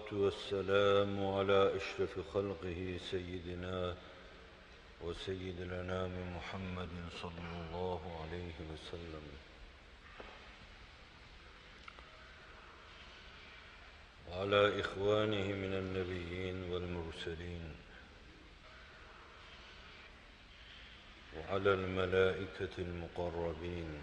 الصلاة والسلام على أشرف خلقه سيدنا وسيد الأنام محمد صلى الله عليه وسلم. وعلى إخوانه من النبيين والمرسلين. وعلى الملائكة المقربين.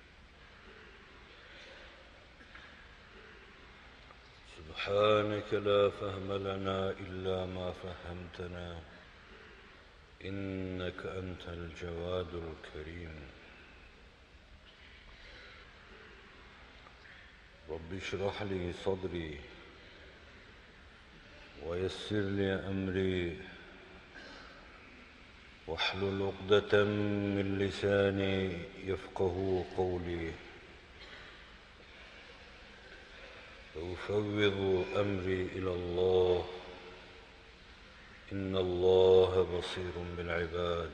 سبحانك لا فهم لنا إلا ما فهمتنا إنك أنت الجواد الكريم. رب اشرح لي صدري ويسر لي أمري واحلل عقدة من لساني يفقه قولي. أفوض أمري إلى الله. إن الله بصير بالعباد.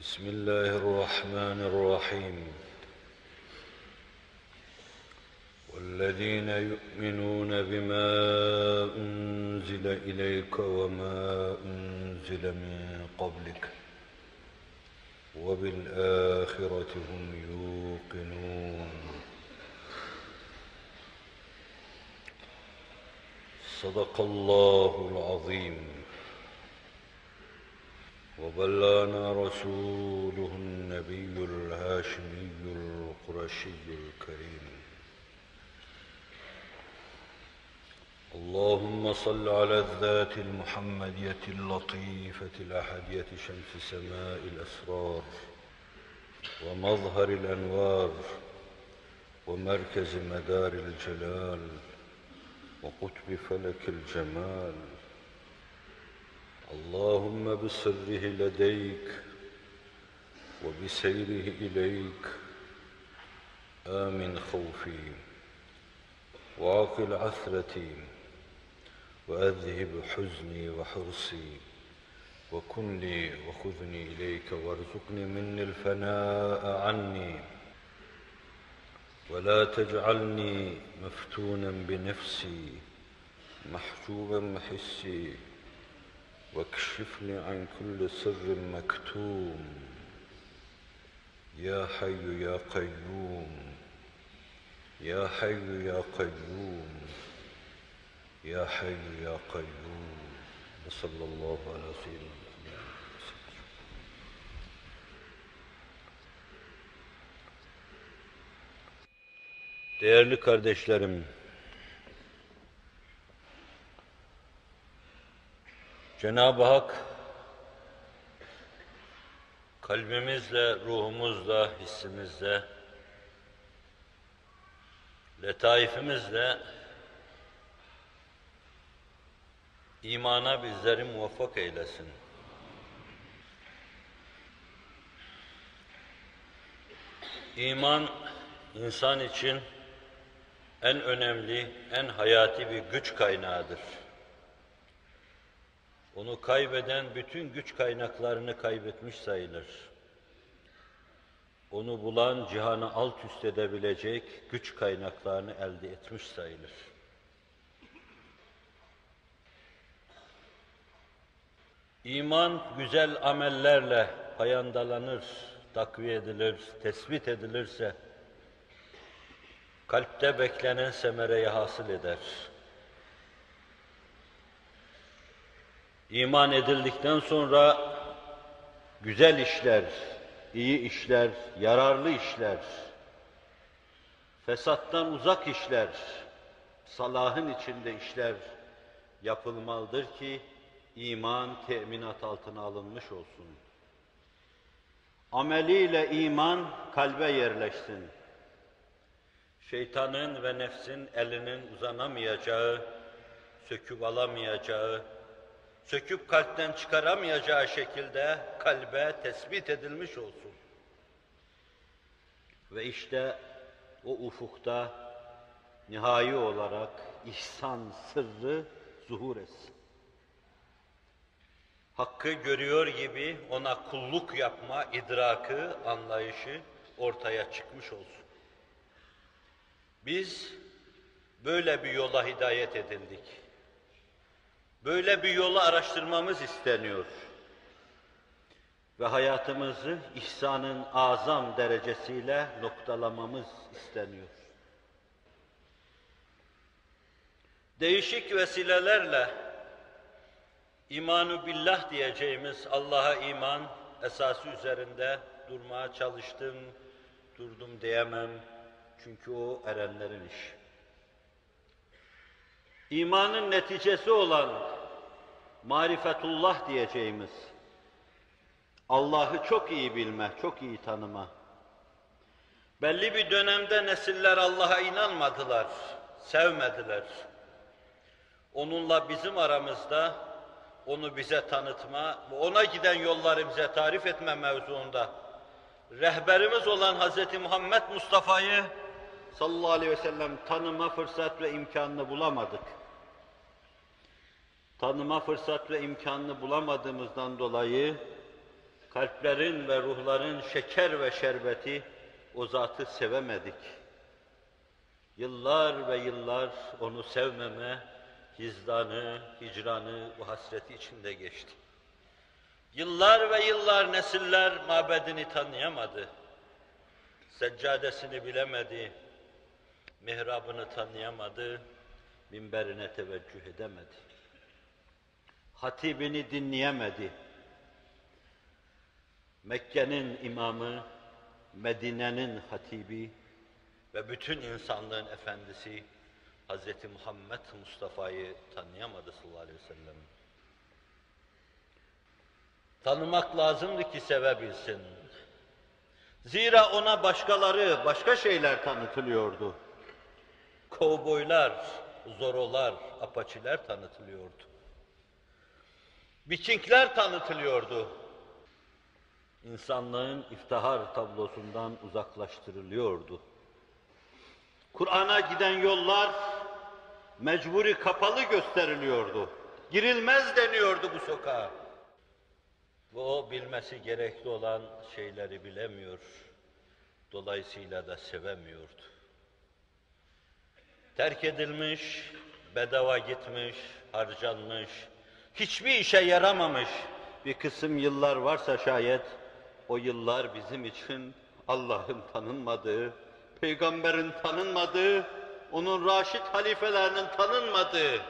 بسم الله الرحمن الرحيم. والذين يؤمنون بما أنزل إليك وما أنزل من قبلك. وبالآخرة هم يوقنون. صدق الله العظيم. وبلانا رسوله النبي الهاشمي القرشي الكريم. اللهم صل على الذات المحمدية اللطيفة الأحدية شمس سماء الأسرار ومظهر الأنوار ومركز مدار الجلال وقطب فلك الجمال. اللهم بسره لديك وبسيره إليك. آمن خوفي وعقل عثرتي. وأذهب حزني وحرصي وكن لي وخذني إليك وارزقني مني الفناء عني. ولا تجعلني مفتونا بنفسي محجوبا محسي واكشفني عن كل سر مكتوم. يا حي يا قيوم يا حي يا قيوم. يا حي يا قيوم وصلى الله على سيدنا محمد Değerli kardeşlerim, Cenab-ı Hak kalbimizle, ruhumuzla, hissimizle, letaifimizle imana bizleri muvaffak eylesin. İman insan için en önemli, en hayati bir güç kaynağıdır. Onu kaybeden bütün güç kaynaklarını kaybetmiş sayılır. Onu bulan cihanı alt üst edebilecek güç kaynaklarını elde etmiş sayılır. İman güzel amellerle payandalanır, takviye edilir, tespit edilirse, kalpte beklenen semereyi hasıl eder. İman edildikten sonra güzel işler, iyi işler, yararlı işler, fesattan uzak işler, salahın içinde işler yapılmalıdır ki iman teminat altına alınmış olsun. Ameliyle iman kalbe yerleşsin. Şeytanın ve nefsin elinin uzanamayacağı, söküp alamayacağı, söküp kalpten çıkaramayacağı şekilde kalbe tespit edilmiş olsun. Ve işte o ufukta nihai olarak ihsan sırrı zuhur etsin. Hakkı görüyor gibi ona kulluk yapma idrakı, anlayışı ortaya çıkmış olsun. Biz böyle bir yola hidayet edildik. Böyle bir yolu araştırmamız isteniyor. Ve hayatımızı ihsanın azam derecesiyle noktalamamız isteniyor. Değişik vesilelerle imanu billah diyeceğimiz Allah'a iman esası üzerinde durmaya çalıştım, durdum diyemem. Çünkü o erenlerin işi. İmanın neticesi olan marifetullah diyeceğimiz, Allah'ı çok iyi bilme, çok iyi tanıma. Belli bir dönemde nesiller Allah'a inanmadılar, sevmediler. Onunla bizim aramızda onu bize tanıtma ona giden yolları bize tarif etme mevzuunda rehberimiz olan Hz. Muhammed Mustafa'yı sallallahu aleyhi ve sellem tanıma fırsat ve imkanını bulamadık. Tanıma fırsat ve imkanını bulamadığımızdan dolayı kalplerin ve ruhların şeker ve şerbeti o zatı sevemedik. Yıllar ve yıllar onu sevmeme, hizdanı, hicranı ve hasreti içinde geçti. Yıllar ve yıllar nesiller mabedini tanıyamadı. Seccadesini bilemedi, mihrabını tanıyamadı, minberine teveccüh edemedi. Hatibini dinleyemedi. Mekke'nin imamı, Medine'nin hatibi ve bütün insanlığın efendisi Hz. Muhammed Mustafa'yı tanıyamadı sallallahu aleyhi ve sellem. Tanımak lazımdı ki sevebilsin. Zira ona başkaları, başka şeyler tanıtılıyordu. Kovboylar, zorolar, apaçiler tanıtılıyordu. Vikingler tanıtılıyordu. İnsanlığın iftihar tablosundan uzaklaştırılıyordu. Kur'an'a giden yollar mecburi kapalı gösteriliyordu. Girilmez deniyordu bu sokağa. Ve o bilmesi gerekli olan şeyleri bilemiyor. Dolayısıyla da sevemiyordu. Terk edilmiş, bedava gitmiş, harcanmış, hiçbir işe yaramamış bir kısım yıllar varsa şayet, o yıllar bizim için Allah'ın tanınmadığı, peygamberin tanınmadığı, onun raşit halifelerinin tanınmadığı,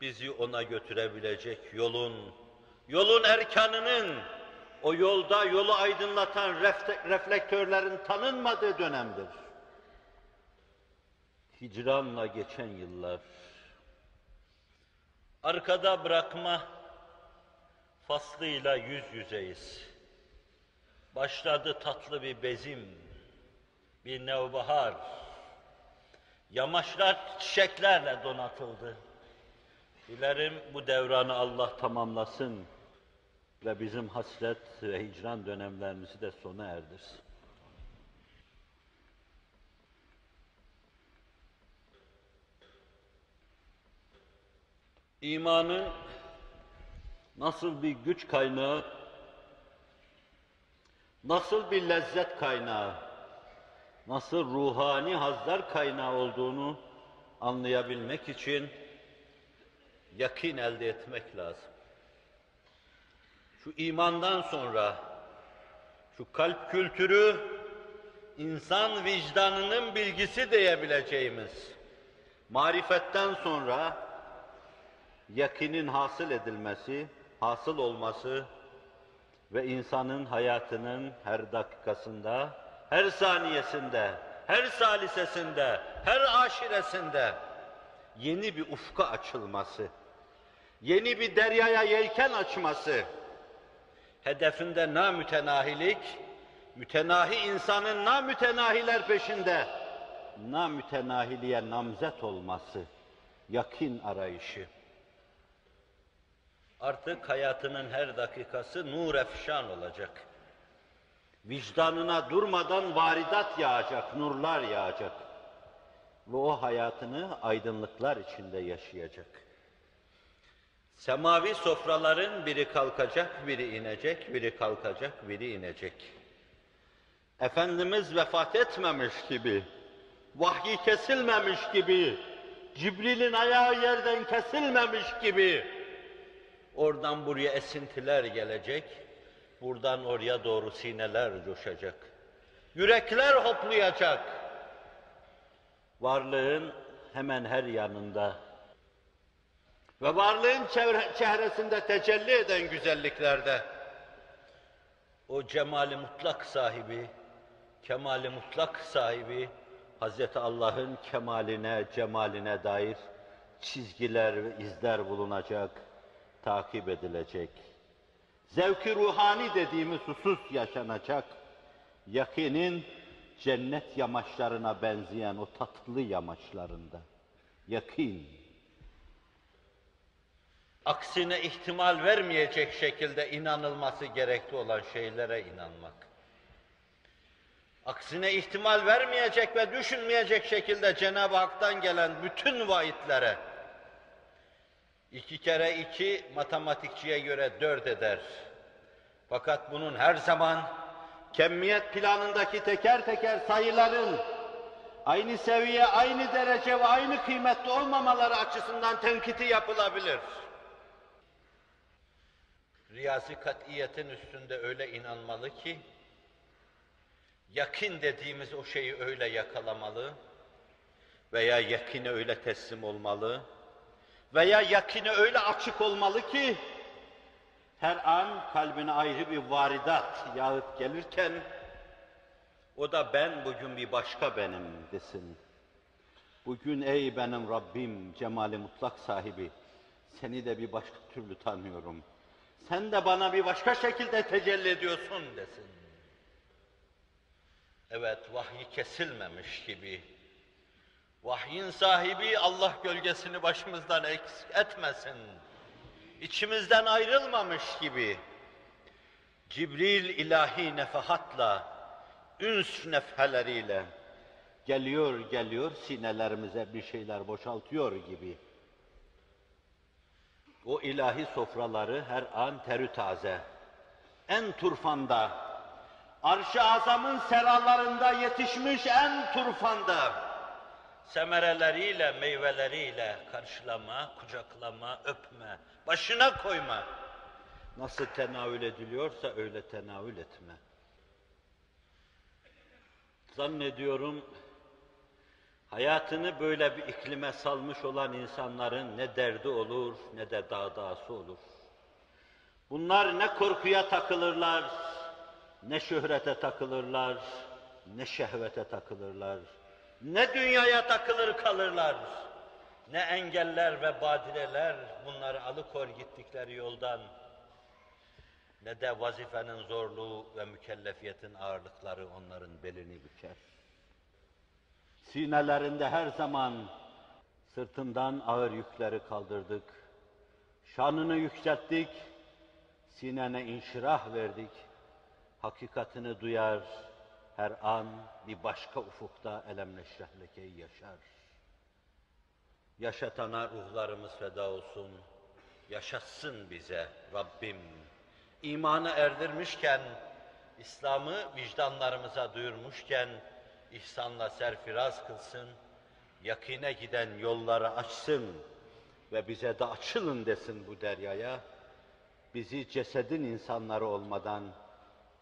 bizi ona götürebilecek yolun, yolun erkanının, o yolda yolu aydınlatan reflektörlerin tanınmadığı dönemdir. Hicranla geçen yıllar, arkada bırakma faslıyla yüz yüzeyiz. Başladı tatlı bir bezim, bir nevbahar. Yamaçlar çiçeklerle donatıldı. Dilerim bu devranı Allah tamamlasın ve bizim hasret ve hicran dönemlerimizi de sona erdirsin. İmanın nasıl bir güç kaynağı, nasıl bir lezzet kaynağı, nasıl ruhani hazlar kaynağı olduğunu anlayabilmek için yakin elde etmek lazım. Şu imandan sonra, şu kalp kültürü, insan vicdanının bilgisi diyebileceğimiz marifetten sonra yakinin hasıl edilmesi, hasıl olması ve insanın hayatının her dakikasında, her saniyesinde, her salisesinde, her aşiresinde yeni bir ufka açılması, yeni bir deryaya yelken açması, hedefinde namütenahilik, mütenahi insanın namütenahiler peşinde, namütenahiliye namzet olması, yakin arayışı. Artık hayatının her dakikası nur efşan olacak. Vicdanına durmadan varidat yağacak, nurlar yağacak. Ve o hayatını aydınlıklar içinde yaşayacak. Semavi sofraların biri kalkacak, biri inecek, biri kalkacak, biri inecek. Efendimiz vefat etmemiş gibi, vahyi kesilmemiş gibi, Cibril'in ayağı yerden kesilmemiş gibi, oradan buraya esintiler gelecek, buradan oraya doğru sineler coşacak. Yürekler hoplayacak. Varlığın hemen her yanında ve varlığın çehresinde tecelli eden güzelliklerde o cemali mutlak sahibi, kemali mutlak sahibi Hazreti Allah'ın kemaline, cemaline dair çizgiler ve izler bulunacak, takip edilecek. Zevki ruhani dediğimiz husus yaşanacak. Yakinin cennet yamaçlarına benzeyen o tatlı yamaçlarında. Yakin. Aksine ihtimal vermeyecek şekilde inanılması gerekli olan şeylere inanmak. Aksine ihtimal vermeyecek ve düşünmeyecek şekilde Cenab-ı Hak'tan gelen bütün vaitlere, iki kere iki matematikçiye göre dört eder. Fakat bunun her zaman kemmiyet planındaki teker teker sayıların aynı seviye, aynı derece ve aynı kıymetli olmamaları açısından tenkiti yapılabilir. Riyazi katiyetin üstünde öyle inanmalı ki, yakin dediğimiz o şeyi öyle yakalamalı veya yakine öyle teslim olmalı veya yakine öyle açık olmalı ki her an kalbine ayrı bir varidat yağıp gelirken o da ben bugün bir başka benim desin. Bugün ey benim Rabbim, cemali mutlak sahibi, seni de bir başka türlü tanıyorum. Sen de bana bir başka şekilde tecelli ediyorsun desin. Evet, vahyi kesilmemiş gibi. Vahyin sahibi Allah gölgesini başımızdan eksik etmesin. İçimizden ayrılmamış gibi. Cibril ilahi nefahatla, üns nefheleriyle geliyor geliyor sinelerimize bir şeyler boşaltıyor gibi. O ilahi sofraları her an terü taze, en turfanda, arş-ı azamın seralarında yetişmiş en turfanda, semereleriyle, meyveleriyle karşılama, kucaklama, öpme, başına koyma. Nasıl tenavül ediliyorsa öyle tenavül etme. Zannediyorum hayatını böyle bir iklime salmış olan insanların ne derdi olur ne de dağdağısı olur. Bunlar ne korkuya takılırlar, ne şöhrete takılırlar, ne şehvete takılırlar, ne dünyaya takılır kalırlar, ne engeller ve badireler bunları alıkor gittikleri yoldan, ne de vazifenin zorluğu ve mükellefiyetin ağırlıkları onların belini büker. Sinelerinde her zaman sırtından ağır yükleri kaldırdık. Şanını yükselttik, sinene inşirah verdik. Hakikatini duyar, her an bir başka ufukta elemle şehlekeyi yaşar. Yaşatana ruhlarımız feda olsun, yaşatsın bize Rabbim. İmanı erdirmişken, İslam'ı vicdanlarımıza duyurmuşken, ihsanla serfiraz kılsın, yakine giden yolları açsın ve bize de açılın desin bu deryaya. Bizi cesedin insanları olmadan,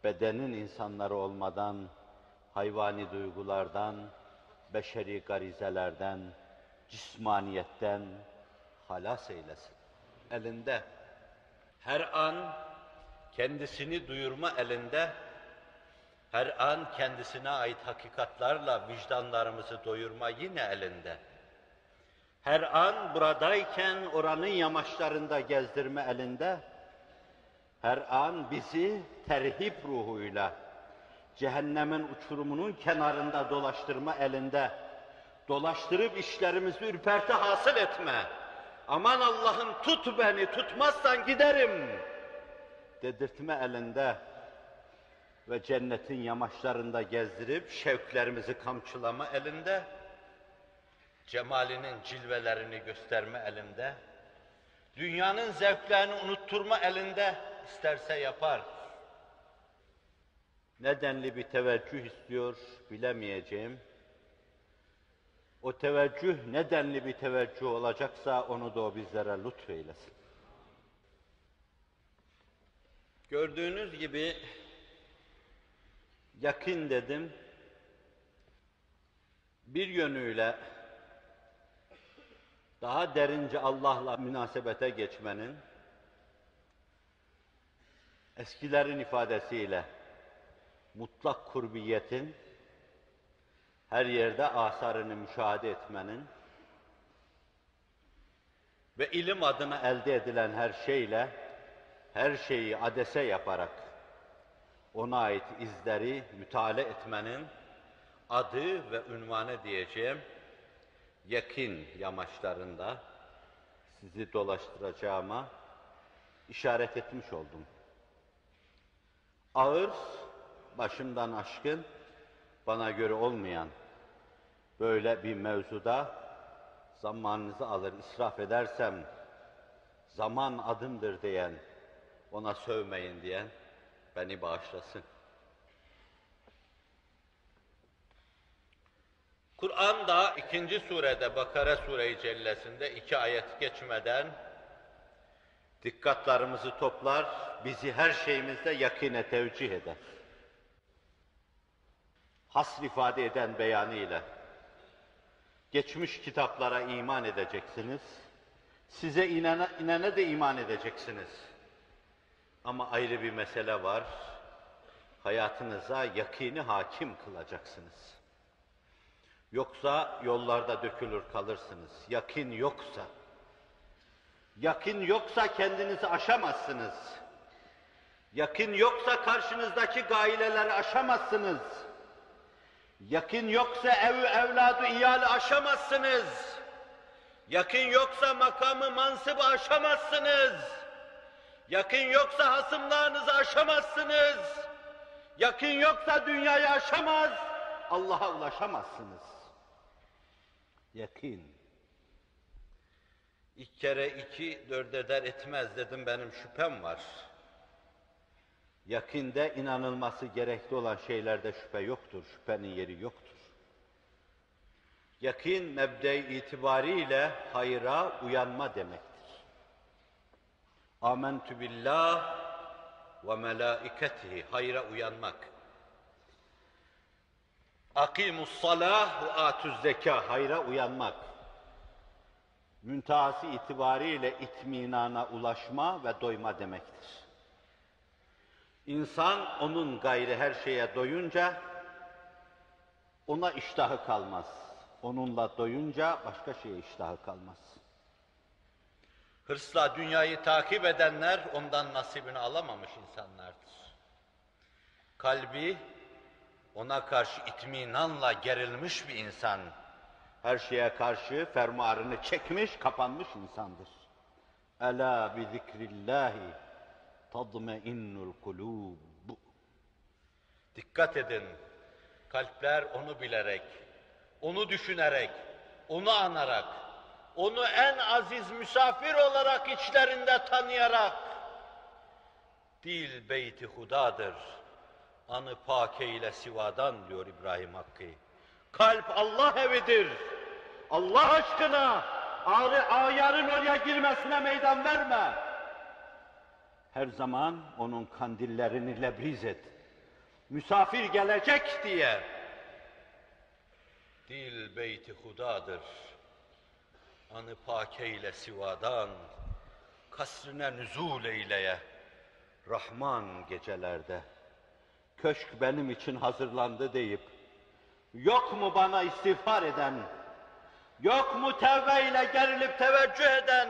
bedenin insanları olmadan, hayvani duygulardan, beşeri garizelerden, cismaniyetten halas eylesin. elinde. Her an kendisini duyurma elinde. Her an kendisine ait hakikatlarla vicdanlarımızı doyurma yine elinde. Her an buradayken oranın yamaçlarında gezdirme elinde. Her an bizi terhip ruhuyla cehennemin uçurumunun kenarında dolaştırma elinde. Dolaştırıp işlerimizi ürperti hasıl etme. Aman Allah'ım tut beni, tutmazsan giderim. Dedirtme elinde ve cennetin yamaçlarında gezdirip şevklerimizi kamçılama elinde, cemalinin cilvelerini gösterme elinde, dünyanın zevklerini unutturma elinde, isterse yapar. Nedenli bir teveccüh istiyor bilemeyeceğim. O teveccüh nedenli bir teveccüh olacaksa onu da o bizlere lütfeylesin. Gördüğünüz gibi yakın dedim. Bir yönüyle daha derince Allah'la münasebete geçmenin eskilerin ifadesiyle mutlak kurbiyetin her yerde asarını müşahede etmenin ve ilim adına elde edilen her şeyle her şeyi adese yaparak ona ait izleri mütale etmenin adı ve ünvanı diyeceğim yakin yamaçlarında sizi dolaştıracağıma işaret etmiş oldum. Ağır, başımdan aşkın, bana göre olmayan böyle bir mevzuda zamanınızı alır, israf edersem zaman adımdır diyen, ona sövmeyin diyen beni bağışlasın. Kur'an'da ikinci surede Bakara Sure-i Cellesi'nde iki ayet geçmeden dikkatlarımızı toplar, bizi her şeyimizde yakine tevcih eder. Hasr ifade eden beyanıyla geçmiş kitaplara iman edeceksiniz. Size inene, inene de iman edeceksiniz. Ama ayrı bir mesele var. Hayatınıza yakini hakim kılacaksınız. Yoksa yollarda dökülür kalırsınız. Yakin yoksa, yakin yoksa kendinizi aşamazsınız. Yakin yoksa karşınızdaki gaileleri aşamazsınız. Yakin yoksa ev evladı iyali aşamazsınız. Yakin yoksa makamı mansıbı aşamazsınız. Yakın yoksa hasımlarınızı aşamazsınız. Yakın yoksa dünyayı aşamaz, Allah'a ulaşamazsınız. Yakin. İki kere iki dört eder etmez dedim benim şüphem var. Yakinde inanılması gerekli olan şeylerde şüphe yoktur, şüphenin yeri yoktur. Yakin mebde itibariyle hayra uyanma demektir. Amentu billah ve melaiketihi hayra uyanmak. Akimus salah ve atuz zeka hayra uyanmak. Müntehası itibariyle itminana ulaşma ve doyma demektir. İnsan onun gayri her şeye doyunca ona iştahı kalmaz. Onunla doyunca başka şeye iştahı kalmaz. Hırsla dünyayı takip edenler ondan nasibini alamamış insanlardır. Kalbi ona karşı itminanla gerilmiş bir insan. Her şeye karşı fermuarını çekmiş, kapanmış insandır. Ela bi zikrillahi tadmeinnul kulub. Dikkat edin. Kalpler onu bilerek, onu düşünerek, onu anarak, onu en aziz misafir olarak içlerinde tanıyarak, dil beyti hudadır, anı pake ile sivadan diyor İbrahim Hakkı. Kalp Allah evidir. Allah aşkına ayarın oraya girmesine meydan verme. Her zaman onun kandillerini lebriz et. Misafir gelecek diye. Dil beyti hudadır anı pake ile sivadan, kasrine nüzul eyleye. Rahman gecelerde. Köşk benim için hazırlandı deyip, yok mu bana istiğfar eden, yok mu tevbe gerilip teveccüh eden,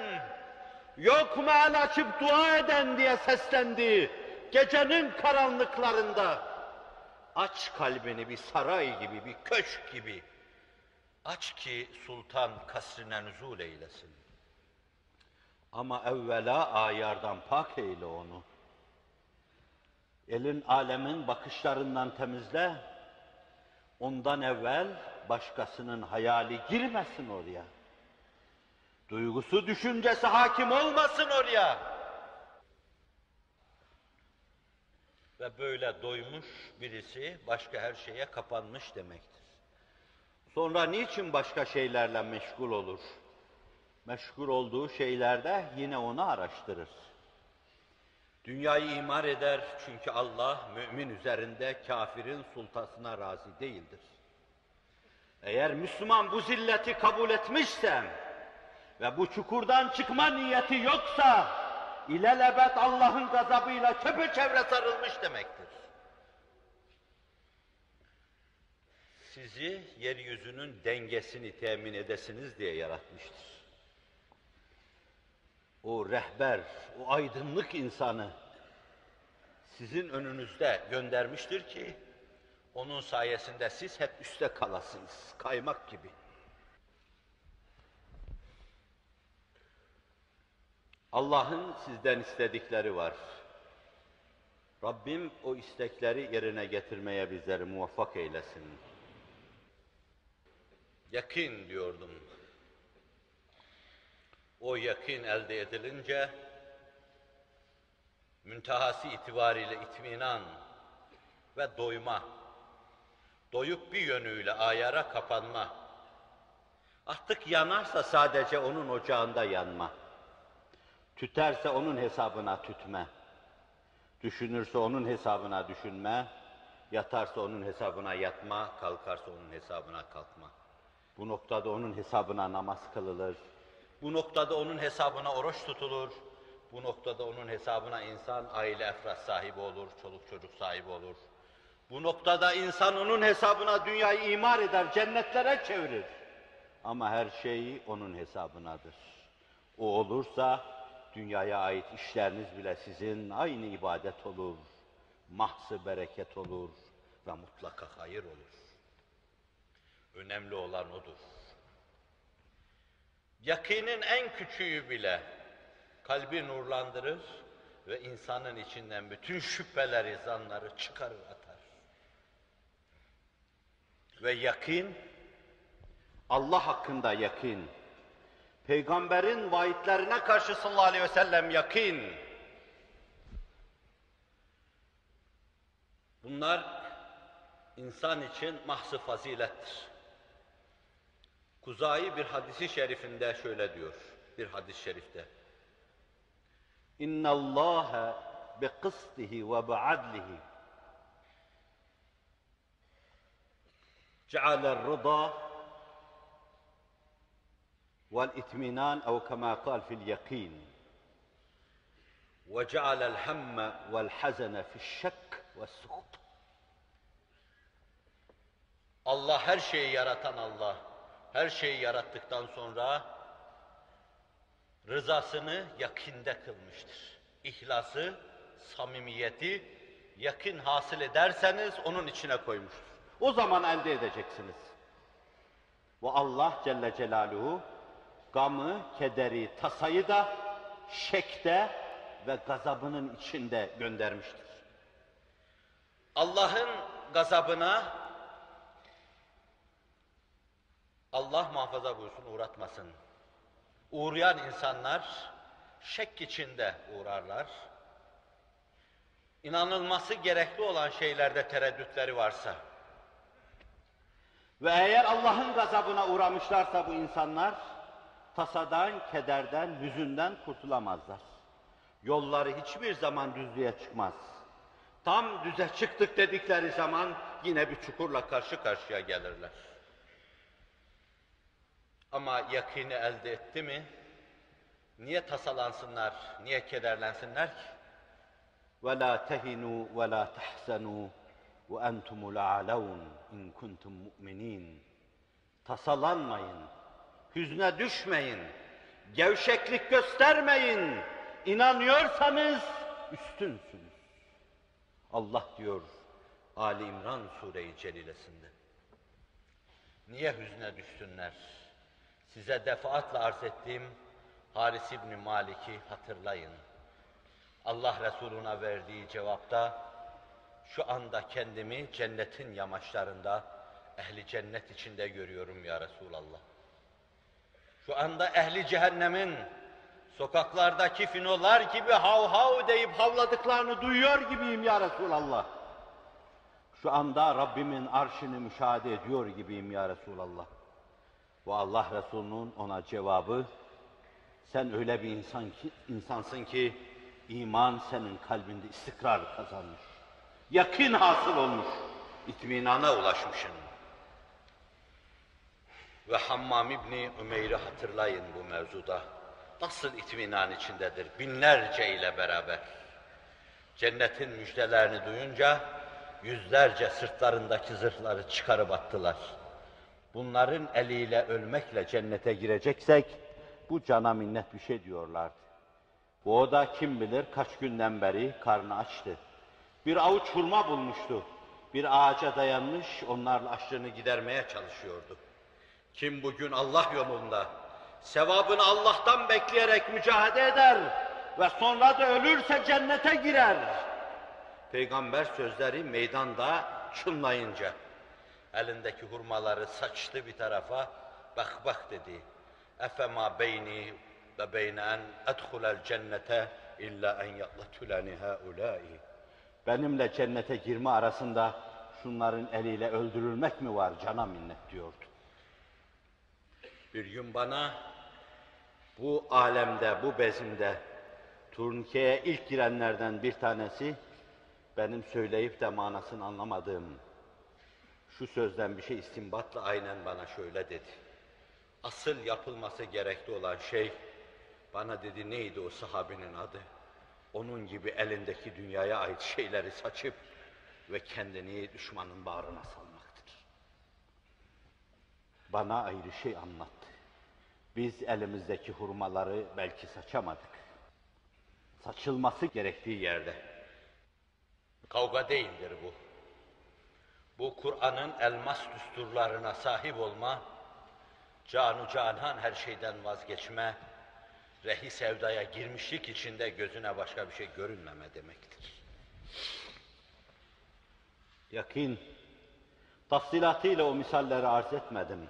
yok mu el açıp dua eden diye seslendi gecenin karanlıklarında. Aç kalbini bir saray gibi, bir köşk gibi. Aç ki sultan kasrine nüzul eylesin. Ama evvela ayardan pak eyle onu. Elin alemin bakışlarından temizle. Ondan evvel başkasının hayali girmesin oraya. Duygusu, düşüncesi hakim olmasın oraya. Ve böyle doymuş birisi başka her şeye kapanmış demektir. Sonra niçin başka şeylerle meşgul olur? Meşgul olduğu şeylerde yine onu araştırır. Dünyayı imar eder çünkü Allah mümin üzerinde kafirin sultasına razı değildir. Eğer Müslüman bu zilleti kabul etmişse ve bu çukurdan çıkma niyeti yoksa ilelebet Allah'ın gazabıyla çepeçevre sarılmış demektir. Sizi yeryüzünün dengesini temin edesiniz diye yaratmıştır. O rehber, o aydınlık insanı sizin önünüzde göndermiştir ki onun sayesinde siz hep üste kalasınız, kaymak gibi. Allah'ın sizden istedikleri var. Rabbim o istekleri yerine getirmeye bizleri muvaffak eylesin. Yakin diyordum. O yakin elde edilince müntehası itibariyle itminan ve doyma, doyup bir yönüyle ayara kapanma, artık yanarsa sadece onun ocağında yanma, tüterse onun hesabına tütme, düşünürse onun hesabına düşünme, yatarsa onun hesabına yatma, kalkarsa onun hesabına kalkma. Bu noktada onun hesabına namaz kılılır. Bu noktada onun hesabına oruç tutulur. Bu noktada onun hesabına insan aile efrat sahibi olur, çoluk çocuk sahibi olur. Bu noktada insan onun hesabına dünyayı imar eder, cennetlere çevirir. Ama her şey onun hesabınadır. O olursa dünyaya ait işleriniz bile sizin aynı ibadet olur, mahsı bereket olur ve mutlaka hayır olur. Önemli olan odur. Yakinin en küçüğü bile kalbi nurlandırır ve insanın içinden bütün şüpheleri, zanları çıkarır atar. Ve yakin, Allah hakkında yakin, peygamberin vaatlerine karşı sallallahu aleyhi ve sellem yakin. Bunlar insan için mahsı fazilettir. Kuzayi bir hadisi şerifinde şöyle diyor, bir hadis-i şerifte. İnna Allah bi kıstihi ve bi'adlihi ev kema kal fil yakin ve ceale'l hemme vel hazene fi'ş-şek ve's-sukut Allah her şeyi yaratan Allah her şeyi yarattıktan sonra rızasını yakinde kılmıştır. İhlası, samimiyeti yakın hasıl ederseniz onun içine koymuştur. O zaman elde edeceksiniz. Ve Allah Celle Celaluhu gamı, kederi, tasayı da şekte ve gazabının içinde göndermiştir. Allah'ın gazabına Allah muhafaza buyursun uğratmasın. Uğrayan insanlar şek içinde uğrarlar. İnanılması gerekli olan şeylerde tereddütleri varsa ve eğer Allah'ın gazabına uğramışlarsa bu insanlar tasadan, kederden, hüzünden kurtulamazlar. Yolları hiçbir zaman düzlüğe çıkmaz. Tam düze çıktık dedikleri zaman yine bir çukurla karşı karşıya gelirler. Ama yakini elde etti mi, Niye tasalansınlar, niye kederlensinler ki? وَلَا تَهِنُوا وَلَا تَحْزَنُوا وَاَنْتُمُ الْعَلَوْنَ اِنْ كُنْتُمْ مُؤْمِنِينَ Tasalanmayın, hüzne düşmeyin, gevşeklik göstermeyin. İnanıyorsanız üstünsünüz. Allah diyor Ali İmran Sure-i Celilesinde. Niye hüzne düşsünler? Size defaatle arz ettiğim Haris İbni Malik'i hatırlayın. Allah Resuluna verdiği cevapta şu anda kendimi cennetin yamaçlarında ehli cennet içinde görüyorum ya Resulallah. Şu anda ehli cehennemin sokaklardaki finolar gibi hav hav deyip havladıklarını duyuyor gibiyim ya Resulallah. Şu anda Rabbimin arşını müşahede ediyor gibiyim ya Resulallah. Ve Allah Resulü'nün ona cevabı, sen öyle bir insan ki, insansın ki iman senin kalbinde istikrar kazanmış. Yakın hasıl olmuş. itminana ulaşmışsın. Ve Hammam İbni Ümeyr'i hatırlayın bu mevzuda. Nasıl itminan içindedir binlerce ile beraber. Cennetin müjdelerini duyunca yüzlerce sırtlarındaki zırhları çıkarıp attılar. Bunların eliyle ölmekle cennete gireceksek bu cana minnet bir şey diyorlardı. Bu oda kim bilir kaç günden beri karnı açtı. Bir avuç hurma bulmuştu. Bir ağaca dayanmış onlarla açlığını gidermeye çalışıyordu. Kim bugün Allah yolunda sevabını Allah'tan bekleyerek mücadele eder ve sonra da ölürse cennete girer. Peygamber sözleri meydanda çınlayınca elindeki hurmaları saçtı bir tarafa bak bak dedi. Efema beyni ve beyne en edhulel cennete illa en yatlatulani haulâi. Benimle cennete girme arasında şunların eliyle öldürülmek mi var cana minnet diyordu. Bir gün bana bu alemde, bu bezimde turnikeye ilk girenlerden bir tanesi benim söyleyip de manasını anlamadığım şu sözden bir şey istimbatla aynen bana şöyle dedi. Asıl yapılması gerekli olan şey bana dedi neydi o sahabinin adı? Onun gibi elindeki dünyaya ait şeyleri saçıp ve kendini düşmanın bağrına salmaktır. Bana ayrı şey anlattı. Biz elimizdeki hurmaları belki saçamadık. Saçılması gerektiği yerde. Kavga değildir bu. Bu Kur'an'ın elmas düsturlarına sahip olma, canu canan her şeyden vazgeçme, rehi sevdaya girmişlik içinde gözüne başka bir şey görünmeme demektir. Yakin, tafsilatıyla o misalleri arz etmedim.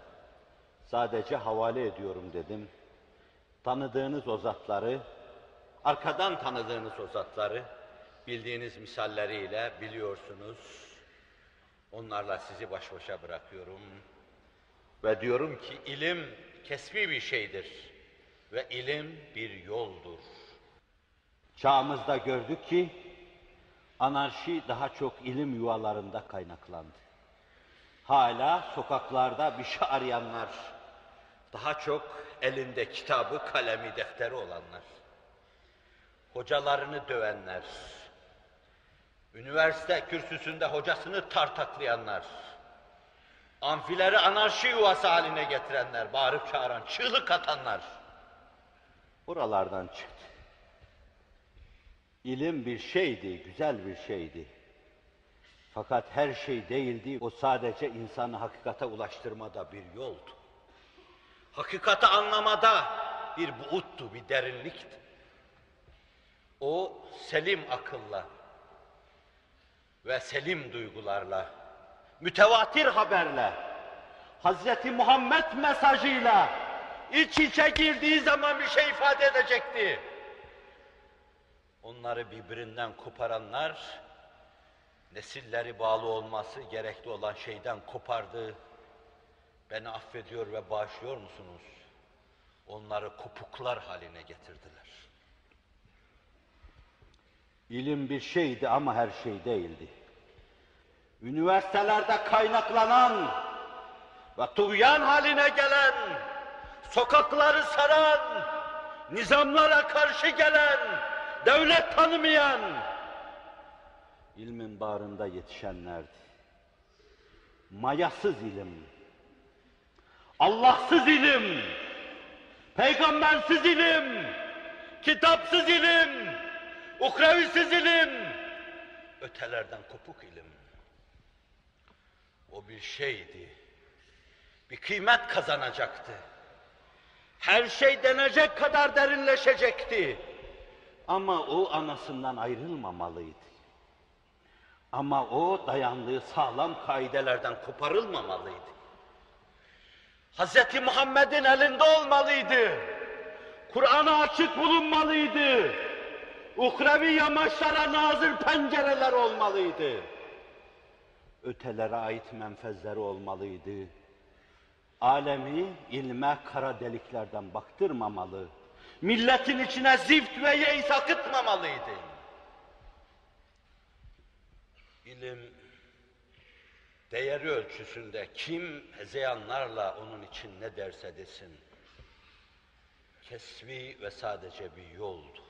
Sadece havale ediyorum dedim. Tanıdığınız o zatları, arkadan tanıdığınız o zatları, bildiğiniz misalleriyle biliyorsunuz. Onlarla sizi baş başa bırakıyorum. Ve diyorum ki ilim kesbi bir şeydir. Ve ilim bir yoldur. Çağımızda gördük ki anarşi daha çok ilim yuvalarında kaynaklandı. Hala sokaklarda bir şey arayanlar, daha çok elinde kitabı, kalemi, defteri olanlar, hocalarını dövenler, üniversite kürsüsünde hocasını tartaklayanlar, amfileri anarşi yuvası haline getirenler, bağırıp çağıran, çığlık atanlar, buralardan çıktı. İlim bir şeydi, güzel bir şeydi. Fakat her şey değildi, o sadece insanı hakikate ulaştırmada bir yoldu. Hakikati anlamada bir buuttu, bir derinlikti. O selim akılla ve selim duygularla, mütevatir haberle, Hazreti Muhammed mesajıyla iç içe girdiği zaman bir şey ifade edecekti. Onları birbirinden koparanlar, nesilleri bağlı olması gerekli olan şeyden kopardı. Beni affediyor ve bağışlıyor musunuz? Onları kopuklar haline getirdiler. İlim bir şeydi ama her şey değildi. Üniversitelerde kaynaklanan ve tuğyan haline gelen, sokakları saran, nizamlara karşı gelen, devlet tanımayan, ilmin bağrında yetişenlerdi. Mayasız ilim, Allahsız ilim, peygambersiz ilim, kitapsız ilim, ukravisiz ilim, ötelerden kopuk ilim. O bir şeydi, bir kıymet kazanacaktı. Her şey denecek kadar derinleşecekti. Ama o anasından ayrılmamalıydı. Ama o dayandığı sağlam kaidelerden koparılmamalıydı. Hz. Muhammed'in elinde olmalıydı. Kur'an'a açık bulunmalıydı. Uhrevi yamaçlara nazır pencereler olmalıydı. Ötelere ait menfezleri olmalıydı. Alemi ilme kara deliklerden baktırmamalı. Milletin içine zift ve yeis akıtmamalıydı. İlim değeri ölçüsünde kim hezeyanlarla onun için ne derse desin, kesvi ve sadece bir yoldu.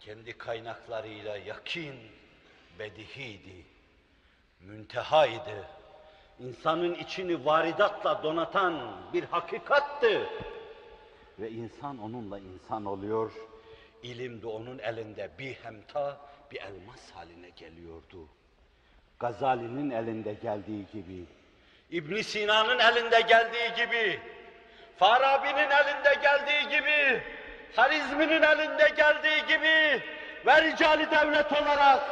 Kendi kaynaklarıyla yakin, bedihiydi, müntehaydı. İnsanın içini varidatla donatan bir hakikattı. Ve insan onunla insan oluyor. İlim de onun elinde bir hemta, bir elmas haline geliyordu. Gazali'nin elinde geldiği gibi, İbn Sina'nın elinde geldiği gibi, Farabi'nin elinde geldiği gibi, Harizmi'nin elinde geldiği gibi ve ricali devlet olarak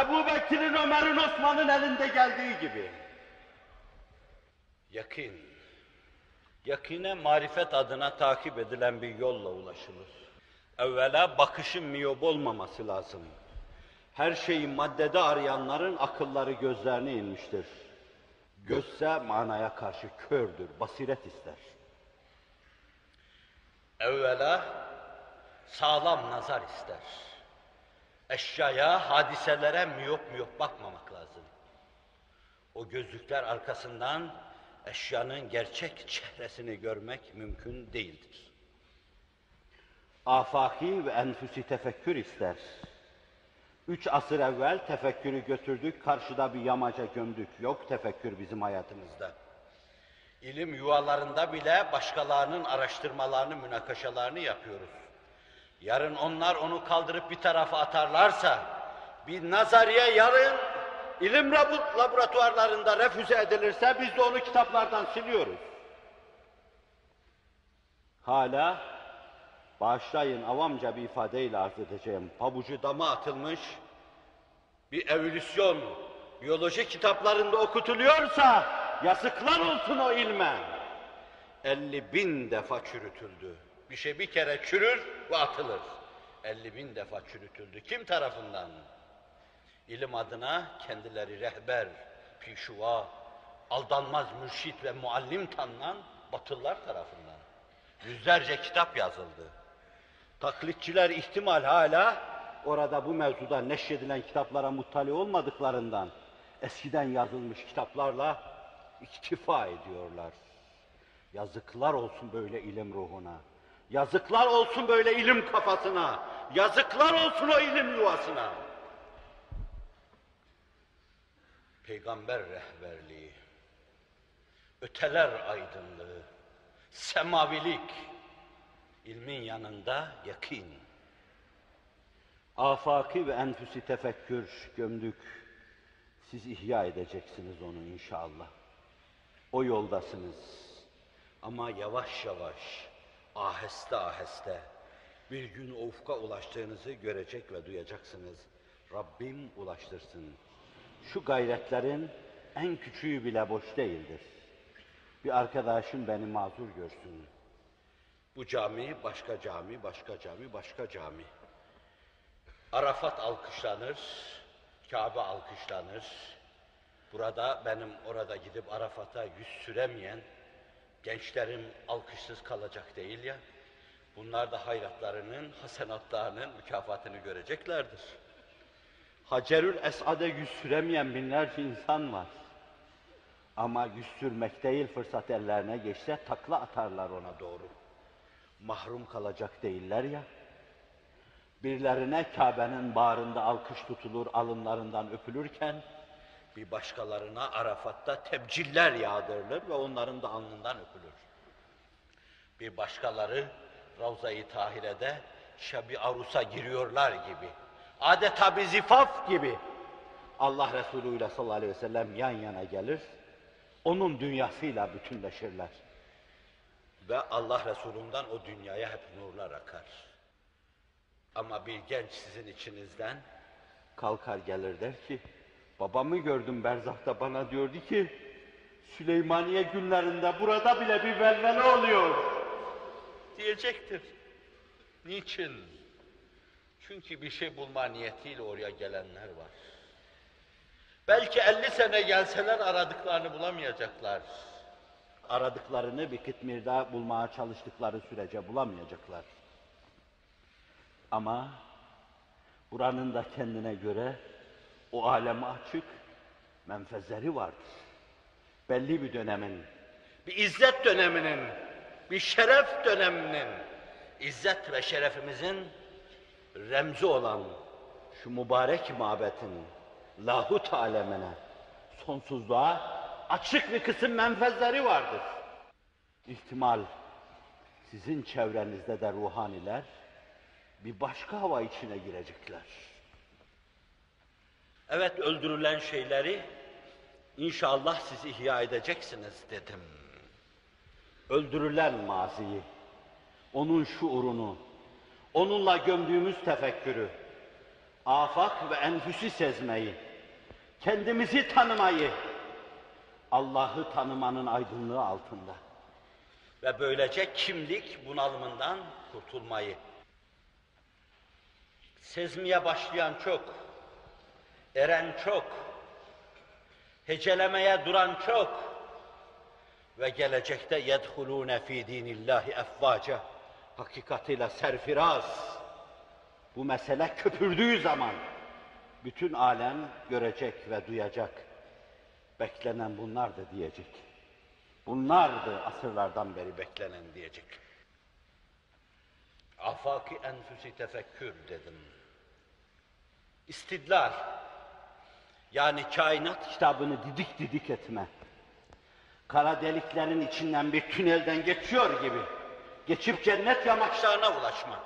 Ebu Bekir'in, Ömer'in, Osman'ın elinde geldiği gibi. Yakin, yakine marifet adına takip edilen bir yolla ulaşılır. Evvela bakışın miyop olmaması lazım. Her şeyi maddede arayanların akılları gözlerine inmiştir. Gözse manaya karşı kördür, basiret ister. Evvela sağlam nazar ister. Eşyaya, hadiselere miyop miyop bakmamak lazım. O gözlükler arkasından eşyanın gerçek çehresini görmek mümkün değildir. Afaki ve enfüsi tefekkür ister. Üç asır evvel tefekkürü götürdük, karşıda bir yamaca gömdük. Yok tefekkür bizim hayatımızda. İlim yuvalarında bile başkalarının araştırmalarını, münakaşalarını yapıyoruz. Yarın onlar onu kaldırıp bir tarafa atarlarsa, bir nazariye yarın ilim laboratuvarlarında refüze edilirse biz de onu kitaplardan siliyoruz. Hala bağışlayın avamca bir ifadeyle arz edeceğim. Pabucu dama atılmış bir evolüsyon biyoloji kitaplarında okutuluyorsa yazıklar olsun o ilme. 50 bin defa çürütüldü. Bir şey bir kere çürür ve atılır. 50 bin defa çürütüldü. Kim tarafından? İlim adına kendileri rehber, pişuva, aldanmaz mürşit ve muallim tanınan Batılılar tarafından. Yüzlerce kitap yazıldı. Taklitçiler ihtimal hala orada bu mevzuda neşredilen kitaplara muttali olmadıklarından eskiden yazılmış kitaplarla iktifa ediyorlar. Yazıklar olsun böyle ilim ruhuna. Yazıklar olsun böyle ilim kafasına. Yazıklar olsun o ilim yuvasına. Peygamber rehberliği, öteler aydınlığı, semavilik, ilmin yanında yakin. Afaki ve enfüsi tefekkür gömdük. Siz ihya edeceksiniz onu inşallah. O yoldasınız. Ama yavaş yavaş, aheste aheste bir gün o ufka ulaştığınızı görecek ve duyacaksınız. Rabbim ulaştırsın. Şu gayretlerin en küçüğü bile boş değildir. Bir arkadaşım beni mazur görsün. Bu cami, başka cami, başka cami, başka cami. Arafat alkışlanır, Kabe alkışlanır. Burada benim orada gidip Arafat'a yüz süremeyen gençlerim alkışsız kalacak değil ya. Bunlar da hayratlarının, hasenatlarının mükafatını göreceklerdir. Hacerül Esad'e yüz süremeyen binlerce insan var. Ama yüz sürmek değil fırsat ellerine geçse takla atarlar ona doğru. Mahrum kalacak değiller ya. Birilerine Kabe'nin bağrında alkış tutulur, alınlarından öpülürken, bir başkalarına Arafat'ta tebciller yağdırılır ve onların da alnından öpülür. Bir başkaları Ravza-i Tahire'de şebi arusa giriyorlar gibi, adeta bir zifaf gibi Allah Resulü ile sallallahu aleyhi ve sellem yan yana gelir, onun dünyasıyla bütünleşirler. Ve Allah Resulü'nden o dünyaya hep nurlar akar. Ama bir genç sizin içinizden kalkar gelir der ki, babamı gördüm berzahta bana diyordu ki, Süleymaniye günlerinde burada bile bir velvele oluyor. Diyecektir. Niçin? Çünkü bir şey bulma niyetiyle oraya gelenler var. Belki 50 sene gelseler aradıklarını bulamayacaklar. Aradıklarını bir kıtmirda bulmaya çalıştıkları sürece bulamayacaklar. Ama buranın da kendine göre o aleme açık menfezleri vardır. Belli bir dönemin, bir izzet döneminin, bir şeref döneminin, izzet ve şerefimizin remzi olan şu mübarek mabetin lahut alemine, sonsuzluğa açık bir kısım menfezleri vardır. İhtimal sizin çevrenizde de ruhaniler bir başka hava içine girecekler. Evet öldürülen şeyleri inşallah siz ihya edeceksiniz dedim. Öldürülen maziyi, onun şuurunu, onunla gömdüğümüz tefekkürü, afak ve enfüsü sezmeyi, kendimizi tanımayı, Allah'ı tanımanın aydınlığı altında ve böylece kimlik bunalımından kurtulmayı. Sezmeye başlayan çok, eren çok, hecelemeye duran çok ve gelecekte yedhulûne fî dînillâhi efvâce hakikatiyle serfiraz bu mesele köpürdüğü zaman bütün alem görecek ve duyacak. Beklenen bunlardı diyecek. Bunlardı asırlardan beri beklenen diyecek. Afaki enfüsi tefekkür dedim. İstidlal, yani kainat kitabını didik didik etme. Kara deliklerin içinden bir tünelden geçiyor gibi, geçip cennet yamaçlarına ulaşma.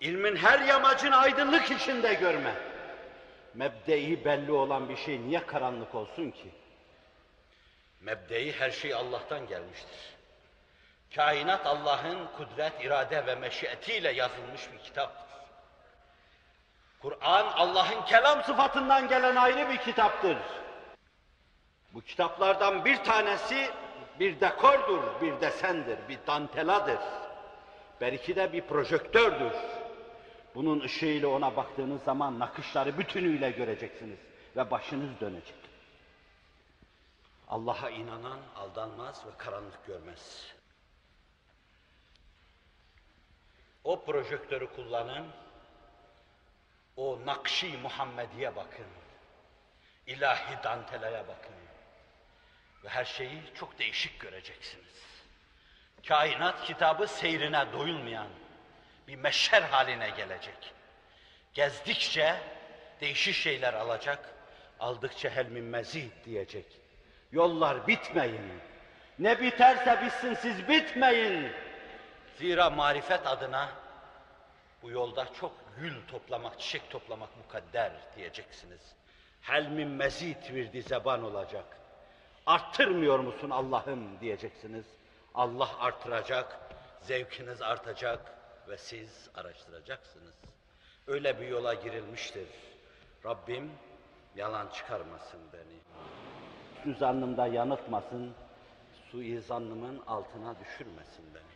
İlmin her yamacını aydınlık içinde görme. Mebdei belli olan bir şey niye karanlık olsun ki? Mebdei her şey Allah'tan gelmiştir. Kainat Allah'ın kudret, irade ve meşiyetiyle yazılmış bir kitaptır. Kur'an Allah'ın kelam sıfatından gelen ayrı bir kitaptır. Bu kitaplardan bir tanesi bir dekordur, bir desendir, bir danteladır. Belki de bir projektördür. Bunun ışığıyla ona baktığınız zaman nakışları bütünüyle göreceksiniz ve başınız dönecek. Allah'a inanan aldanmaz ve karanlık görmez. O projektörü kullanın, o nakşi Muhammediye bakın, ilahi danteleye bakın ve her şeyi çok değişik göreceksiniz. Kainat kitabı seyrine doyulmayan bir meşher haline gelecek. Gezdikçe değişik şeyler alacak, aldıkça helmin mezid diyecek. Yollar bitmeyin. Ne biterse bitsin siz bitmeyin. Zira marifet adına bu yolda çok gül toplamak, çiçek toplamak mukadder diyeceksiniz. Helmin mezid virdi zeban olacak. Arttırmıyor musun Allah'ım diyeceksiniz. Allah artıracak, zevkiniz artacak ve siz araştıracaksınız. Öyle bir yola girilmiştir. Rabbim yalan çıkarmasın beni. Düzannımda yanıltmasın, suizannımın altına düşürmesin beni.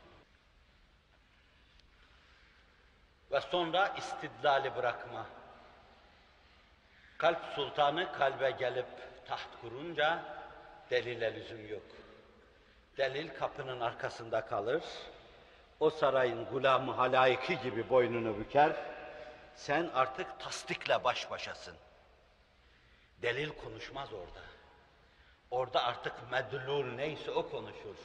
Ve sonra istidlali bırakma. Kalp sultanı kalbe gelip taht kurunca delile lüzum yok. Delil kapının arkasında kalır. O sarayın gulamı halayiki gibi boynunu büker. Sen artık tasdikle baş başasın. Delil konuşmaz orada. Orada artık medlul neyse o konuşur.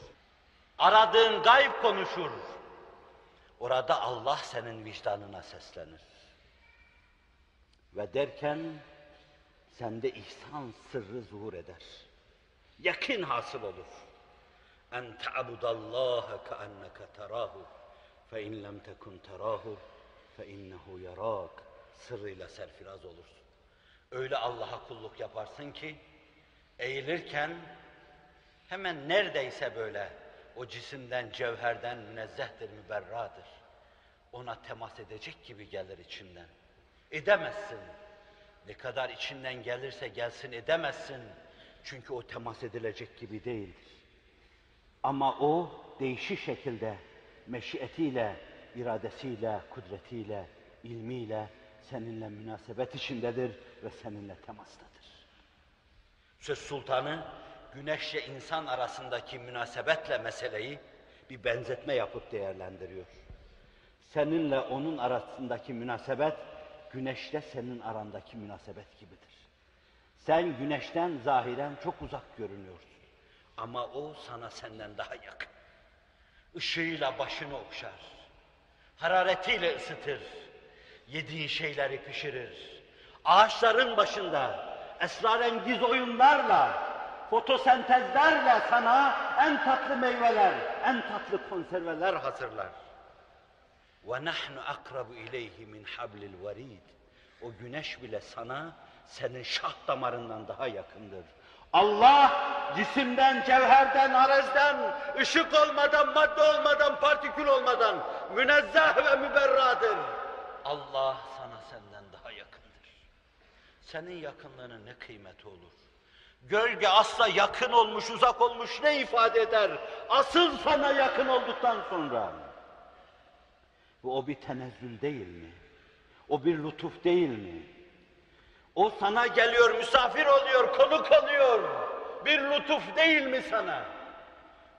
Aradığın gayb konuşur. Orada Allah senin vicdanına seslenir. Ve derken sende ihsan sırrı zuhur eder. Yakin hasıl olur. Ta'budallaha ka'enneke terahu fe in lem tekun terahu fe innehu yarak sırrıyla serfiraz olursun. Öyle Allah'a kulluk yaparsın ki eğilirken hemen neredeyse böyle o cisimden, cevherden münezzehtir, müberradır. Ona temas edecek gibi gelir içinden. Edemezsin. Ne kadar içinden gelirse gelsin edemezsin. Çünkü o temas edilecek gibi değildir. Ama o değişik şekilde meşiyetiyle, iradesiyle, kudretiyle, ilmiyle seninle münasebet içindedir ve seninle temastadır. Söz sultanı güneşle insan arasındaki münasebetle meseleyi bir benzetme yapıp değerlendiriyor. Seninle onun arasındaki münasebet güneşle senin arandaki münasebet gibidir. Sen güneşten zahiren çok uzak görünüyorsun. Ama o sana senden daha yakın. Işığıyla başını okşar. Hararetiyle ısıtır. Yediğin şeyleri pişirir. Ağaçların başında esrarengiz oyunlarla, fotosentezlerle sana en tatlı meyveler, en tatlı konserveler hazırlar. Ve nahnu akrabu ileyhi min hablil varid. O güneş bile sana senin şah damarından daha yakındır. Allah cisimden, cevherden, arezden, ışık olmadan, madde olmadan, partikül olmadan münezzeh ve müberradır. Allah sana senden daha yakındır. Senin yakınlığının ne kıymeti olur? Gölge asla yakın olmuş, uzak olmuş ne ifade eder? Asıl sana yakın olduktan sonra. Bu o bir tenezzül değil mi? O bir lütuf değil mi? O sana geliyor, misafir oluyor, konuk oluyor. Bir lütuf değil mi sana?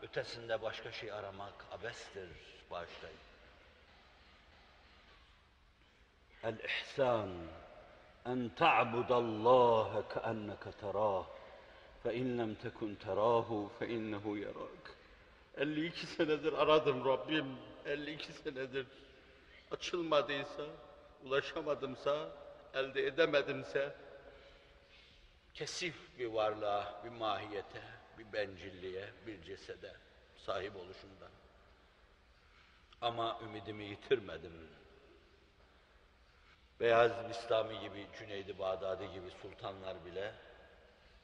Ötesinde başka şey aramak abestir, bağışlayın. El-ihsan en ta'budallaha keenneke terah fe lem tekun terahu fe innehu yarak. 52 senedir aradım Rabbim. 52 senedir açılmadıysa, ulaşamadımsa, elde edemedimse kesif bir varlığa, bir mahiyete, bir bencilliğe, bir cesede sahip oluşumdan. Ama ümidimi yitirmedim. Beyazıt Bistami gibi, Cüneydi Bağdadi gibi sultanlar bile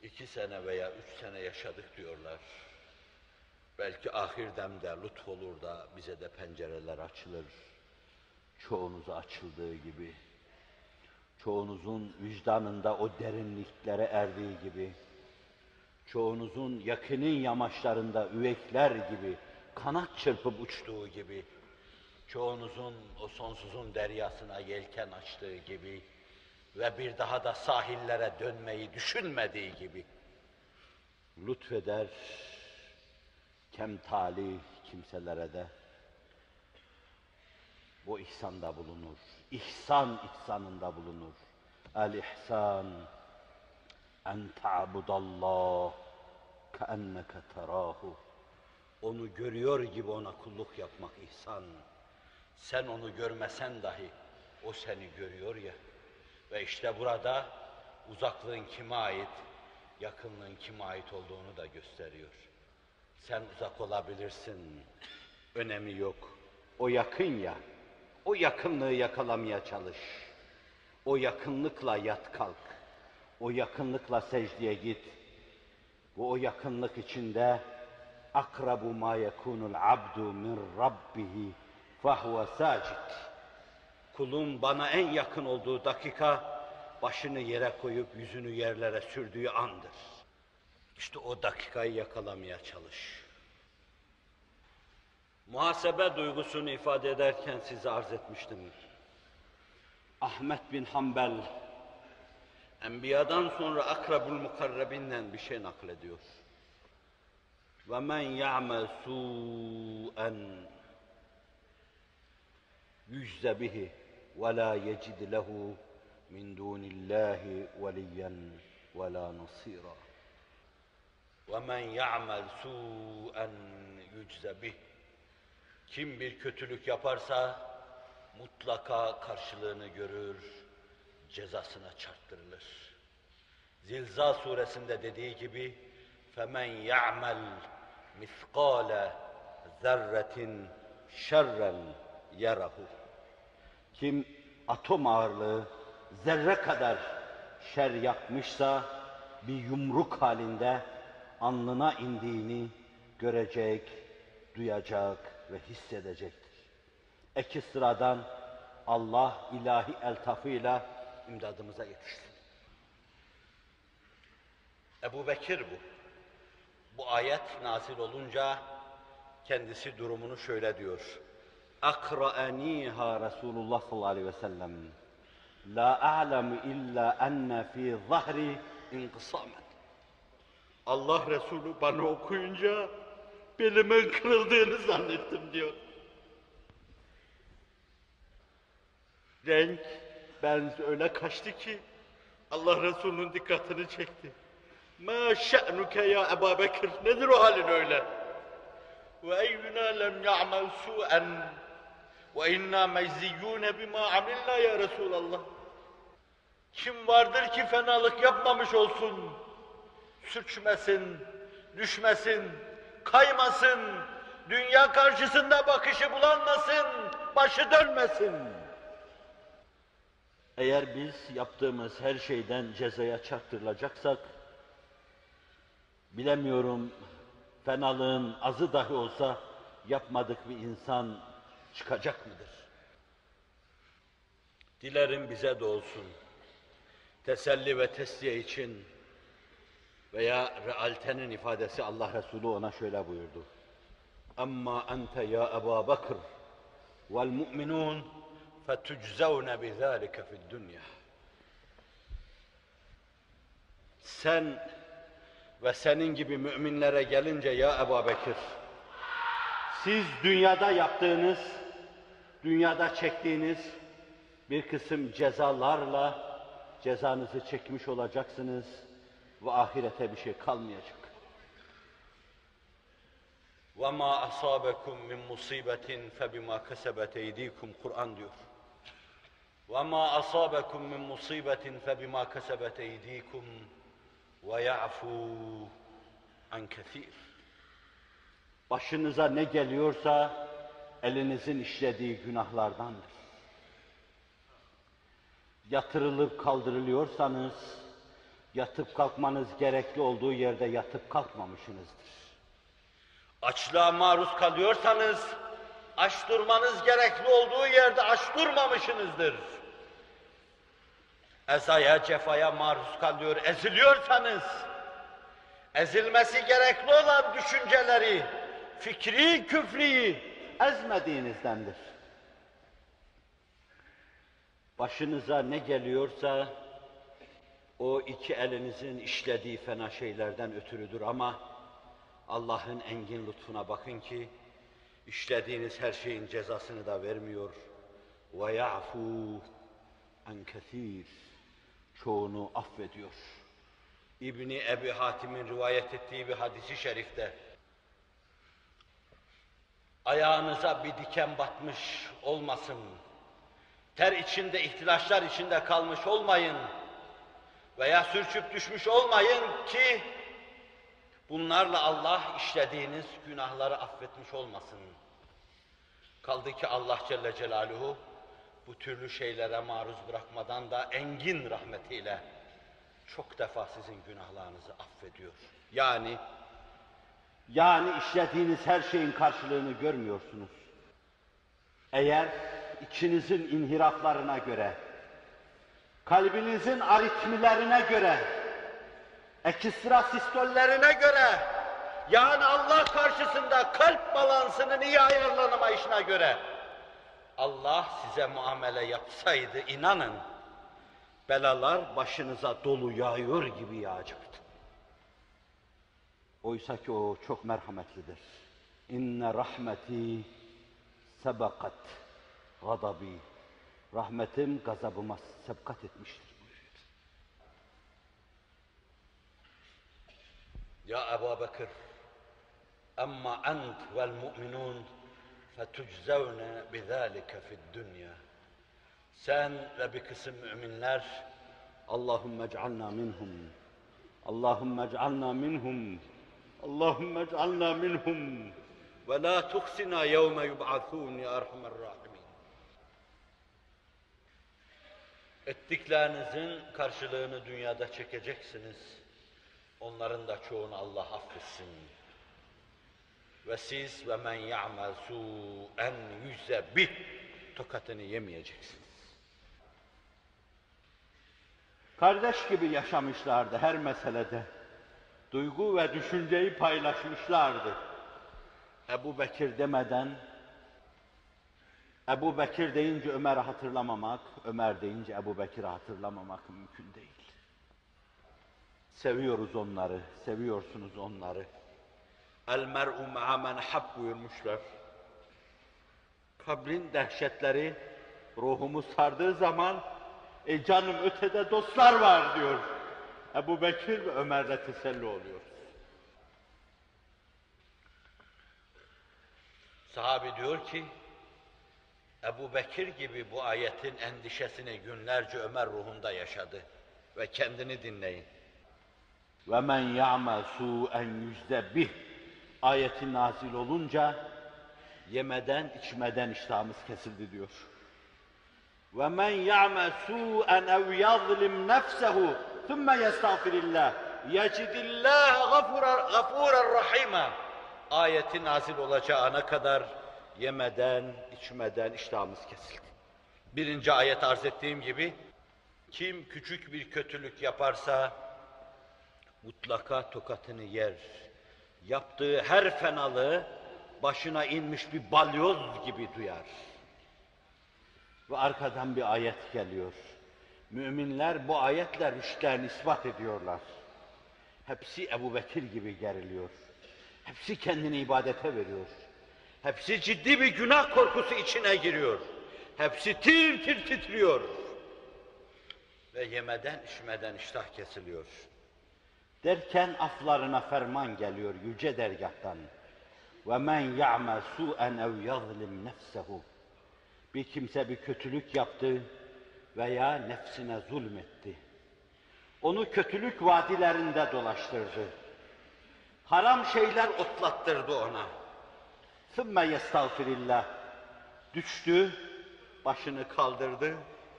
iki sene veya üç sene yaşadık diyorlar. Belki ahir demde lütf olur da bize de pencereler açılır. Çoğunuza açıldığı gibi. Çoğunuzun vicdanında o derinliklere erdiği gibi. Çoğunuzun yakının yamaçlarında üvekler gibi kanat çırpıp uçtuğu gibi. Çoğunuzun o sonsuzun deryasına yelken açtığı gibi ve bir daha da sahillere dönmeyi düşünmediği gibi lütfeder kem talih kimselere de bu ihsanda bulunur. İhsan ihsanında bulunur. El ihsan en ta'budallah keenneke terahu. Onu görüyor gibi ona kulluk yapmak ihsan. Sen onu görmesen dahi o seni görüyor ya. Ve işte burada uzaklığın kime ait, yakınlığın kime ait olduğunu da gösteriyor. Sen uzak olabilirsin, önemi yok. O yakın ya, o yakınlığı yakalamaya çalış. O yakınlıkla yat kalk. O yakınlıkla secdeye git. Bu o yakınlık içinde akrabu ma yekunul abdu min rabbihi fahuve sacid. Kulun bana en yakın olduğu dakika başını yere koyup yüzünü yerlere sürdüğü andır. İşte o dakikayı yakalamaya çalış muhasebe duygusunu ifade ederken size arz etmiştim. Ahmet bin Hanbel, Enbiya'dan sonra akrabul mukarrebinden bir şey naklediyor. Ve men ya'mel su'en yüzde bihi ve la yecid lehu min dunillahi veliyen ve la nasira. Ve men ya'mel su'en yüzde bihi Kim bir kötülük yaparsa mutlaka karşılığını görür, cezasına çarptırılır. Zilzal suresinde dediği gibi فَمَنْ يَعْمَلْ مِثْقَالَ ذَرَّةٍ شَرًّا يَرَهُ Kim atom ağırlığı zerre kadar şer yapmışsa bir yumruk halinde alnına indiğini görecek, duyacak ve hissedecektir. Eki sıradan Allah ilahi eltafıyla imdadımıza yetişsin. Ebu Bekir bu. Bu ayet nazil olunca kendisi durumunu şöyle diyor. Akra'aniha Resulullah sallallahu aleyhi ve sellem. La a'lemu illa enne fi zahri inkısamen. Allah Resulü bana okuyunca belimin kırıldığını zannettim diyor. Renk, benz öyle kaçtı ki Allah Resulü'nün dikkatini çekti. Ma şe'nuke ya Ebu Bekir, nedir o halin öyle? Ve eyyuna lem ya'mel su'en ve inna mecziyyune bima amilna ya Resulallah. Kim vardır ki fenalık yapmamış olsun, sürçmesin, düşmesin, kaymasın, dünya karşısında bakışı bulanmasın, başı dönmesin. Eğer biz yaptığımız her şeyden cezaya çarptırılacaksak, bilemiyorum fenalığın azı dahi olsa yapmadık bir insan çıkacak mıdır? Dilerim bize de olsun. Teselli ve tesliye için veya realtenin ifadesi Allah Resulü ona şöyle buyurdu. Amma ente ya Ebu Bakır vel mu'minun fetuczevne bizâlike fid dünya. Sen ve senin gibi müminlere gelince ya Ebu Bekir, siz dünyada yaptığınız, dünyada çektiğiniz bir kısım cezalarla cezanızı çekmiş olacaksınız ve ahirete bir şey kalmayacak. وَمَا أَصَابَكُم مِّن مُّصِيبَةٍ فَبِمَا كَسَبَتْ اَيْدِيكُمْ Kur'an diyor. وَمَا أَصَابَكُم مِّن مُّصِيبَةٍ فَبِمَا كَسَبَتْ اَيْدِيكُمْ وَيَعْفُوا عَنْ كَثِيرٍ Başınıza ne geliyorsa elinizin işlediği günahlardandır. Yatırılıp kaldırılıyorsanız, yatıp kalkmanız gerekli olduğu yerde yatıp kalkmamışsınızdır. Açlığa maruz kalıyorsanız, aç durmanız gerekli olduğu yerde aç durmamışsınızdır. Ezaya, cefaya maruz kalıyor, eziliyorsanız, ezilmesi gerekli olan düşünceleri, fikri, küfri ezmediğinizdendir. Başınıza ne geliyorsa o iki elinizin işlediği fena şeylerden ötürüdür ama Allah'ın engin lütfuna bakın ki işlediğiniz her şeyin cezasını da vermiyor. Ve ya'fu en kesir. Çoğunu affediyor. İbni Ebi Hatim'in rivayet ettiği bir hadisi şerifte ayağınıza bir diken batmış olmasın. Ter içinde, ihtilaçlar içinde kalmış olmayın. Veya sürçüp düşmüş olmayın ki bunlarla Allah işlediğiniz günahları affetmiş olmasın. Kaldı ki Allah Celle Celaluhu bu türlü şeylere maruz bırakmadan da engin rahmetiyle çok defa sizin günahlarınızı affediyor. Yani yani işlediğiniz her şeyin karşılığını görmüyorsunuz. Eğer içinizin inhiraflarına göre, kalbinizin aritmilerine göre, ekistra sistollerine göre, yani Allah karşısında kalp balansının iyi ayarlanamayışına göre, Allah size muamele yapsaydı inanın, belalar başınıza dolu yağıyor gibi yağacaktı. Oysa ki o çok merhametlidir. İnne rahmeti sebakat gadabi. Rahmetim gazabıma sebkat etmiştir buyuruyor. Ya Ebu Bekir, emma ent vel mu'minun fetuczevne bizalike fid dünya. Sen ve bir kısım müminler Allahümme ec'alna minhum. Allahümme ec'alna minhum. Allahümme ec'alna minhum. Ve la tuksina yevme yub'athun ya erhamer rahim. Ettiklerinizin karşılığını dünyada çekeceksiniz. Onların da çoğunu Allah affetsin. Ve siz ve men ya'mel su'en yüze bih tokatını yemeyeceksiniz. Kardeş gibi yaşamışlardı her meselede. Duygu ve düşünceyi paylaşmışlardı. Ebu Bekir demeden, Ebu Bekir deyince Ömer'i hatırlamamak, Ömer deyince Ebu Bekir'i hatırlamamak mümkün değil. Seviyoruz onları, seviyorsunuz onları. El mer'u ma'a hab buyurmuşlar. Kabrin dehşetleri ruhumu sardığı zaman e canım ötede dostlar var diyor. Ebu Bekir ve Ömer'le teselli oluyor. Sahabi diyor ki, Ebu Bekir gibi bu ayetin endişesini günlerce Ömer ruhunda yaşadı. Ve kendini dinleyin. Men ya'mel su'en yüzde bih ayeti nazil olunca yemeden içmeden iştahımız kesildi diyor. Ve men ya'mel su'en ev yazlim nefsehu thumme yestağfirillah yecidillah gafurar gafurar rahima ayeti nazil olacağı ana kadar yemeden, içmeden iştahımız kesildi. Birinci ayet arz ettiğim gibi, kim küçük bir kötülük yaparsa mutlaka tokatını yer. Yaptığı her fenalığı başına inmiş bir balyoz gibi duyar. Ve arkadan bir ayet geliyor. Müminler bu ayetle rüştlerini ispat ediyorlar. Hepsi Ebu Bekir gibi geriliyor. Hepsi kendini ibadete veriyor. Hepsi ciddi bir günah korkusu içine giriyor. Hepsi tir tir titriyor. Ve yemeden içmeden iştah kesiliyor. Derken aflarına ferman geliyor yüce dergahtan. Ve men ya'mel su'en ev yazlim nefsehu. Bir kimse bir kötülük yaptı veya nefsine zulmetti. Onu kötülük vadilerinde dolaştırdı. Haram şeyler otlattırdı ona. Sümme yestağfirillah. Düştü, başını kaldırdı,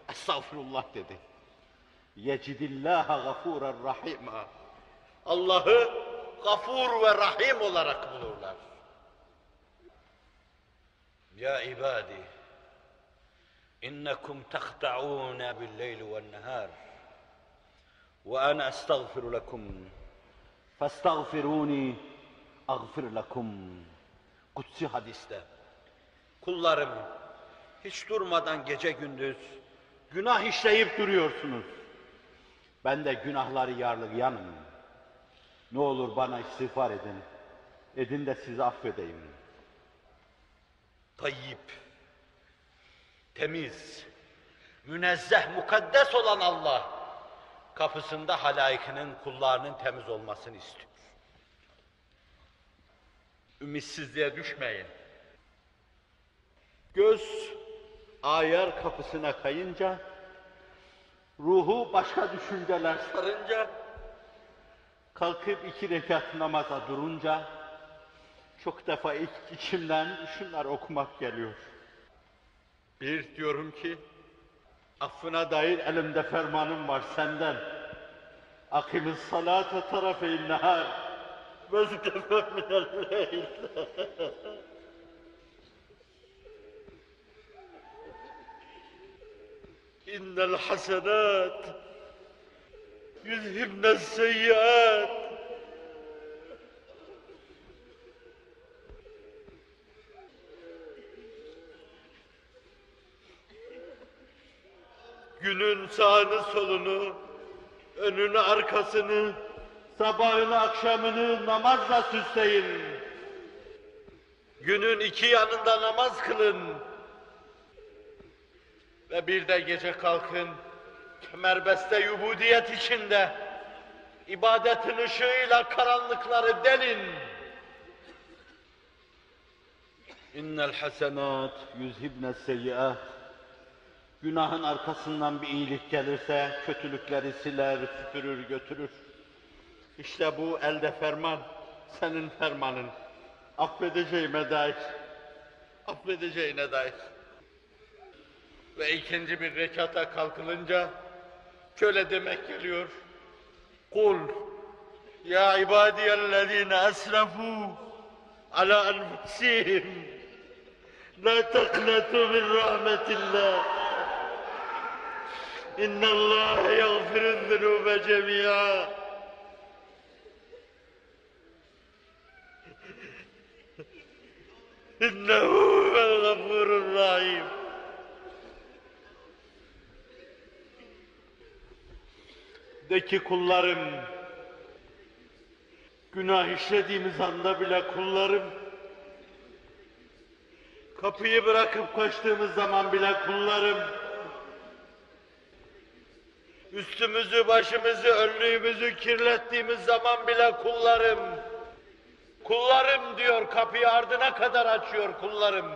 estağfirullah dedi. Yecidillaha gafuran rahima. Allah'ı gafur ve rahim olarak bulurlar. Ya ibadi, innekum tahta'ûne bil-leyli ve'n-nehâr. Ve ana estağfiru lekum. Festağfirûni, aghfir lekum. Kutsi hadiste. Kullarım hiç durmadan gece gündüz günah işleyip duruyorsunuz. Ben de günahları yarlayanım. Ne olur bana istiğfar edin. Edin de sizi affedeyim. Tayyip, temiz, münezzeh, mukaddes olan Allah kapısında halayıkının kullarının temiz olmasını istiyor. Ümitsizliğe düşmeyin. Göz ayar kapısına kayınca, ruhu başka düşünceler sarınca, kalkıp iki rekat namaza durunca, çok defa ilk içimden şunlar okumak geliyor. Bir diyorum ki, affına dair elimde fermanım var senden. Akimiz salate tarafeyn nehar. واستفى من الليل إن الحسنات يذهبن السيئات günün sağını solunu, önünü arkasını, sabahını akşamını namazla süsleyin. Günün iki yanında namaz kılın. Ve bir de gece kalkın, kemerbeste yubudiyet içinde, ibadetin ışığıyla karanlıkları delin. İnnel hasenat yüzhibne seyyiat. Günahın arkasından bir iyilik gelirse kötülükleri siler, süpürür, götürür. İşte bu elde ferman, senin fermanın. Affedeceğime dair. Affedeceğine dair. Ve ikinci bir rekata kalkılınca şöyle demek geliyor. Kul ya ibadiyellezine esrafu ala enfusihim la taknatu min rahmetillah İnna Allah yaghfiru zunuba cemi'a İnnehu huvel gafurur rahim De ki kullarım, günah işlediğimiz anda bile kullarım, kapıyı bırakıp kaçtığımız zaman bile kullarım, üstümüzü, başımızı, önlüğümüzü kirlettiğimiz zaman bile kullarım, kullarım diyor, kapıyı ardına kadar açıyor kullarım.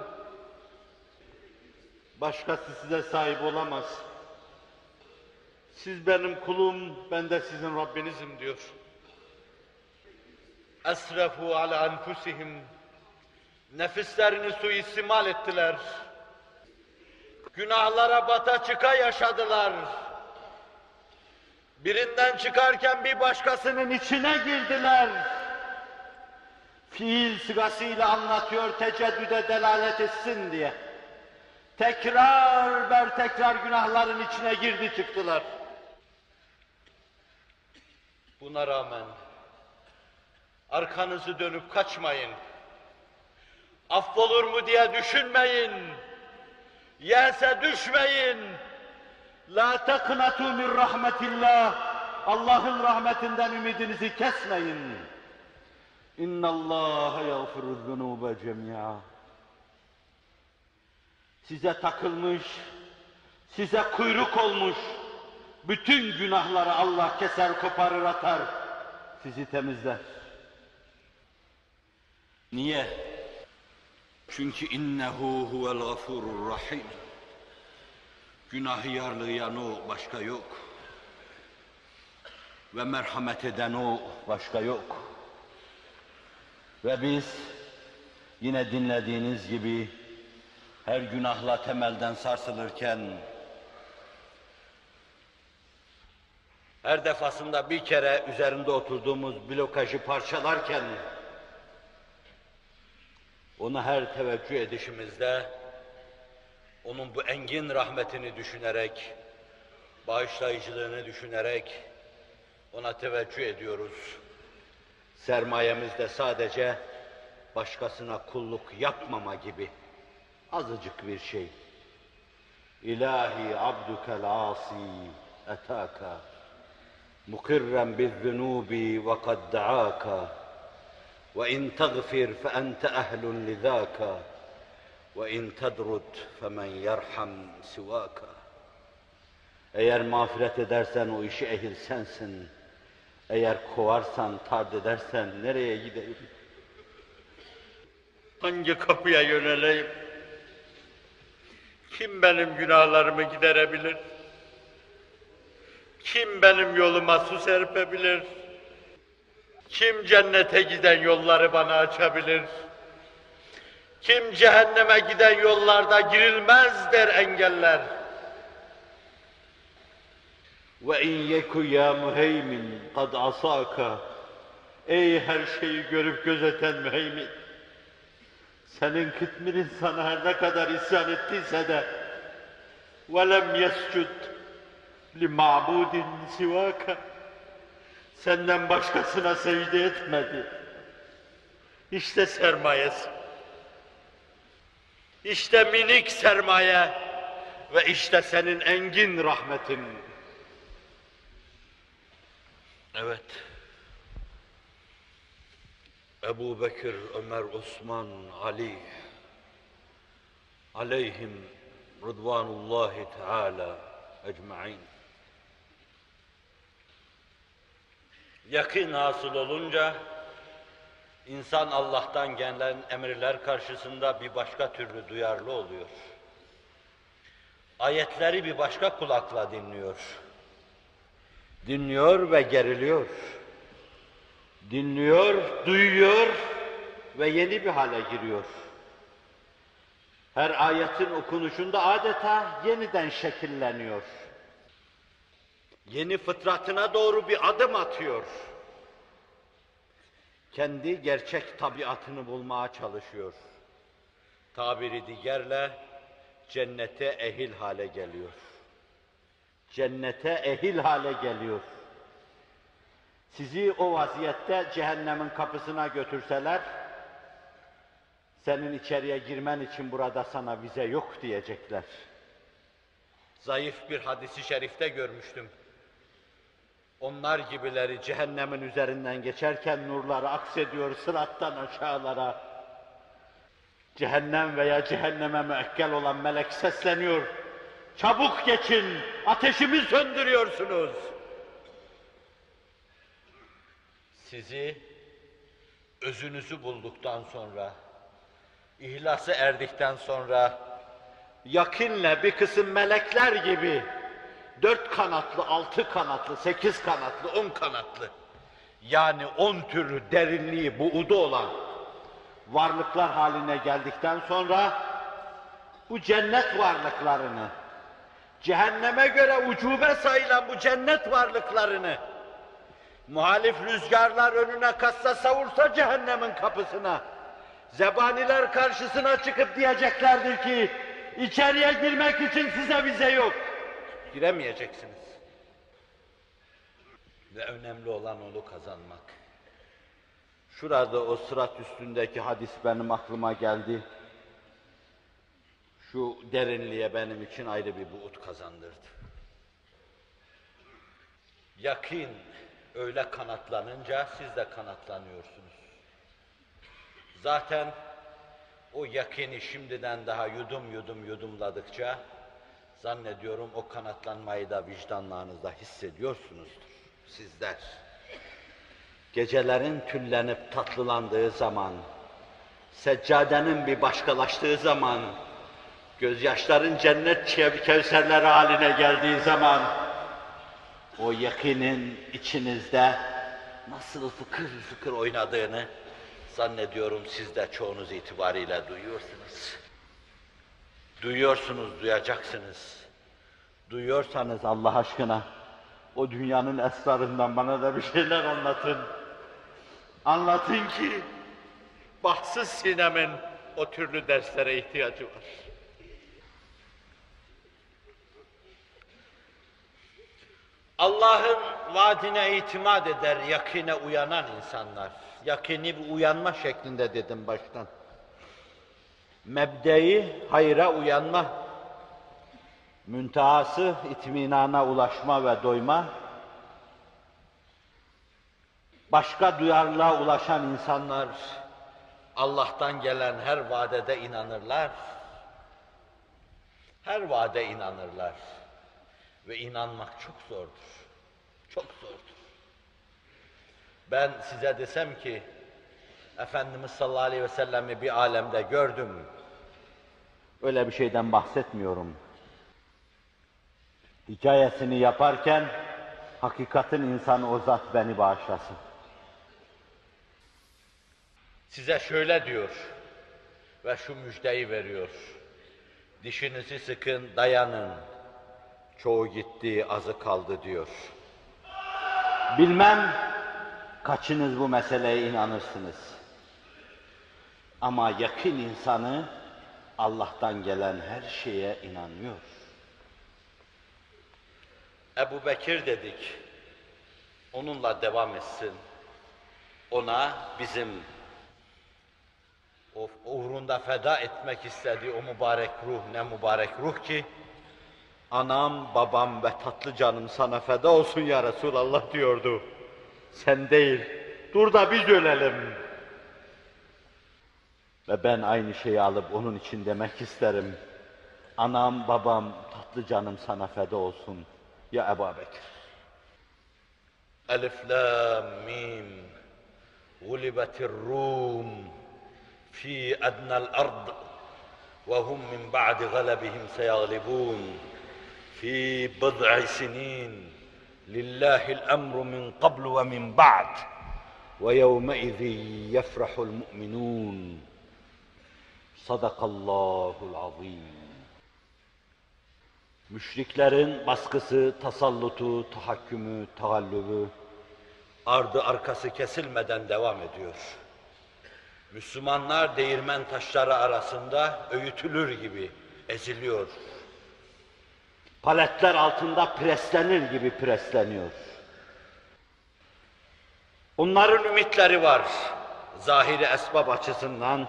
Başkası size sahip olamaz. Siz benim kulum, ben de sizin Rabbinizim diyor. Esrefu ala enfusihim. Nefislerini suistimal ettiler. Günahlara bata çıka yaşadılar. Birinden çıkarken bir başkasının içine girdiler. Fiil sigasıyla anlatıyor teceddüde delalet etsin diye. Tekrar ber tekrar günahların içine girdi çıktılar. Buna rağmen arkanızı dönüp kaçmayın. Affolur mu diye düşünmeyin. Yerse düşmeyin. La taknatu min rahmetillah. Allah'ın rahmetinden ümidinizi kesmeyin. İnna Allah yaghfiru zunuba cemi'a. Size takılmış, size kuyruk olmuş, bütün günahları Allah keser koparır atar, sizi temizler. Niye? Çünkü innehu huvel gafurur rahim. Günahı yarlayan o, başka yok. Ve merhamet eden o, başka yok. Ve biz yine dinlediğiniz gibi her günahla temelden sarsılırken her defasında bir kere üzerinde oturduğumuz blokajı parçalarken onu her teveccüh edişimizde onun bu engin rahmetini düşünerek, bağışlayıcılığını düşünerek ona teveccüh ediyoruz. Sermayemiz de sadece başkasına kulluk yapmama gibi azıcık bir şey. İlahi abdukel asi etaka mukirren bizzunubi ve kad da'aka ve in tagfir fe ente ehlun lidaka ve in tedrut femen yerham sivaka eğer mağfiret edersen o işi ehil sensin. Eğer kovarsan, tard edersen nereye gideyim? Hangi kapıya yöneleyim? Kim benim günahlarımı giderebilir? Kim benim yoluma su serpebilir? Kim cennete giden yolları bana açabilir? Kim cehenneme giden yollarda girilmez der engeller? İn yeku ya muheymin kad asaka Ey her şeyi görüp gözeten müheymin senin kıtmirin sana her ne kadar isyan ettiyse de yescud li ma'budin sivaka senden başkasına secde etmedi. İşte sermayesi. İşte minik sermaye ve işte senin engin rahmetin. Evet. Ebu Bekir, Ömer, Osman, Ali aleyhim rıdvanullahi teala ecmain. Yakın hasıl olunca İnsan Allah'tan gelen emirler karşısında bir başka türlü duyarlı oluyor. Ayetleri bir başka kulakla dinliyor. Dinliyor ve geriliyor. Dinliyor, duyuyor ve yeni bir hale giriyor. Her ayetin okunuşunda adeta yeniden şekilleniyor. Yeni fıtratına doğru bir adım atıyor. Kendi gerçek tabiatını bulmaya çalışıyor. Tabiri diğerle cennete ehil hale geliyor. Cennete ehil hale geliyor. Sizi o vaziyette cehennemin kapısına götürseler, senin içeriye girmen için burada sana vize yok diyecekler. Zayıf bir hadisi şerifte görmüştüm. Onlar gibileri cehennemin üzerinden geçerken nurları aksediyor sırattan aşağılara. Cehennem veya cehenneme müekkel olan melek sesleniyor. Çabuk geçin, ateşimi söndürüyorsunuz. Sizi özünüzü bulduktan sonra, ihlası erdikten sonra, yakinle bir kısım melekler gibi dört kanatlı, altı kanatlı, sekiz kanatlı, on kanatlı, yani on türlü derinliği, buğdu olan varlıklar haline geldikten sonra bu cennet varlıklarını, cehenneme göre ucube sayılan bu cennet varlıklarını, muhalif rüzgarlar önüne kassa savursa cehennemin kapısına, zebaniler karşısına çıkıp diyeceklerdir ki, içeriye girmek için size vize yok. Giremeyeceksiniz. Ve önemli olan onu kazanmak. Şurada o sırat üstündeki hadis benim aklıma geldi. Şu derinliğe benim için ayrı bir buğut kazandırdı. Yakin öyle kanatlanınca siz de kanatlanıyorsunuz. Zaten o yakini şimdiden daha yudum yudum yudumladıkça zannediyorum o kanatlanmayı da vicdanlarınızda hissediyorsunuzdur sizler. Gecelerin tüllenip tatlılandığı zaman, seccadenin bir başkalaştığı zaman, gözyaşların cennet kevserleri haline geldiği zaman, o yakinin içinizde nasıl fıkır fıkır oynadığını zannediyorum siz de çoğunuz itibariyle duyuyorsunuz. Duyuyorsunuz, duyacaksınız. Duyuyorsanız Allah aşkına o dünyanın esrarından bana da bir şeyler anlatın. Anlatın ki bahtsız sinemin o türlü derslere ihtiyacı var. Allah'ın vaadine itimat eder, yakine uyanan insanlar. Yakini bir uyanma şeklinde dedim baştan. Mebdeyi hayra uyanma, müntehası itminana ulaşma ve doyma, başka duyarlılığa ulaşan insanlar Allah'tan gelen her vaadede inanırlar. Her vaade inanırlar. Ve inanmak çok zordur. Çok zordur. Ben size desem ki Efendimiz sallallahu aleyhi ve sellem'i bir alemde gördüm. Öyle bir şeyden bahsetmiyorum. Hikayesini yaparken hakikatin insanı o zat beni bağışlasın. Size şöyle diyor ve şu müjdeyi veriyor. Dişinizi sıkın, dayanın. Çoğu gitti, azı kaldı diyor. Bilmem kaçınız bu meseleye inanırsınız. Ama yakın insanı Allah'tan gelen her şeye inanıyor. Ebu Bekir dedik, onunla devam etsin. Ona bizim o uğrunda feda etmek istediği o mübarek ruh ne mübarek ruh ki, Anam, babam ve tatlı canım sana feda olsun ya Resulallah diyordu. Sen değil, dur da biz ölelim. Ve ben aynı şeyi alıp onun için demek isterim. Anam, babam, tatlı canım sana feda olsun. Ya Ebu Bekir. Elif, lam, mim. Gulibetir Rum. Fi ednel ard. Ve hum min ba'di galebihim seyaglibun. في بضع سنين لله الأمر من قبل ومن بعد ويومئذ يفرح المؤمنون صدق الله العظيم Müşriklerin baskısı, tasallutu, tahakkümü, tagallübü ardı arkası kesilmeden devam ediyor. Müslümanlar değirmen taşları arasında öğütülür gibi eziliyor. Paletler altında preslenir gibi presleniyor. Onların ümitleri var. Zahiri esbab açısından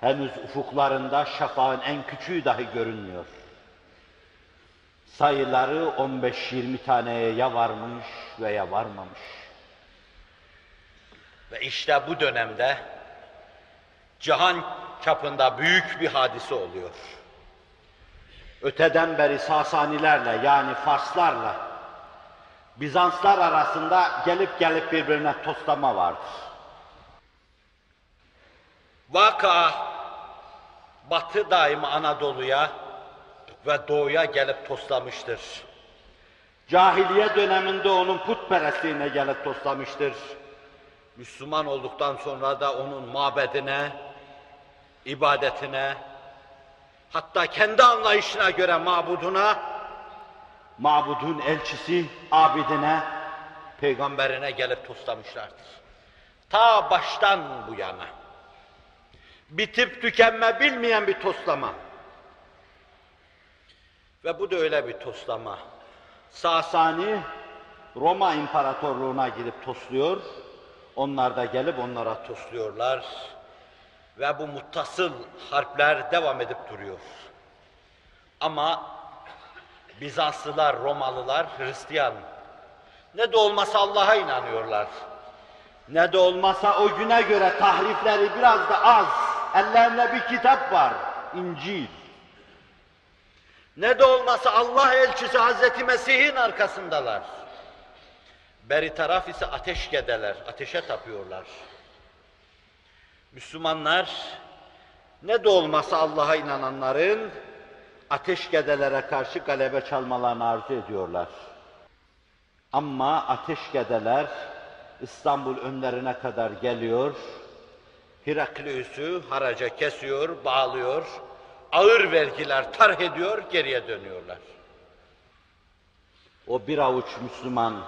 henüz ufuklarında şafağın en küçüğü dahi görünmüyor. Sayıları 15-20 taneye ya varmış veya varmamış. Ve işte bu dönemde cihan çapında büyük bir hadise oluyor. Öteden beri Sasanilerle yani Farslarla Bizanslar arasında gelip gelip birbirine toslama vardır. Vaka Batı daima Anadolu'ya ve doğuya gelip toslamıştır. Cahiliye döneminde onun putperestliğine gelip toslamıştır. Müslüman olduktan sonra da onun mabedine, ibadetine, hatta kendi anlayışına göre mabuduna, mabudun elçisi, abidine, peygamberine gelip toslamışlardır. Ta baştan bu yana. Bitip tükenme bilmeyen bir toslama. Ve bu da öyle bir toslama. Sasani Roma İmparatorluğu'na gidip tosluyor. Onlar da gelip onlara tosluyorlar. Ve bu muttasıl harpler devam edip duruyor. Ama Bizanslılar, Romalılar, Hristiyan ne de olmasa Allah'a inanıyorlar. Ne de olmasa o güne göre tahrifleri biraz da az. Ellerinde bir kitap var, İncil. Ne de olmasa Allah elçisi Hazreti Mesih'in arkasındalar. Beri taraf ise ateş gedeler, ateşe tapıyorlar. Müslümanlar ne de olmasa Allah'a inananların ateş gedelere karşı galebe çalmalarını arzu ediyorlar. Ama ateş gedeler İstanbul önlerine kadar geliyor, Heraklius'u haraca kesiyor, bağlıyor, ağır vergiler tarh ediyor, geriye dönüyorlar. O bir avuç Müslüman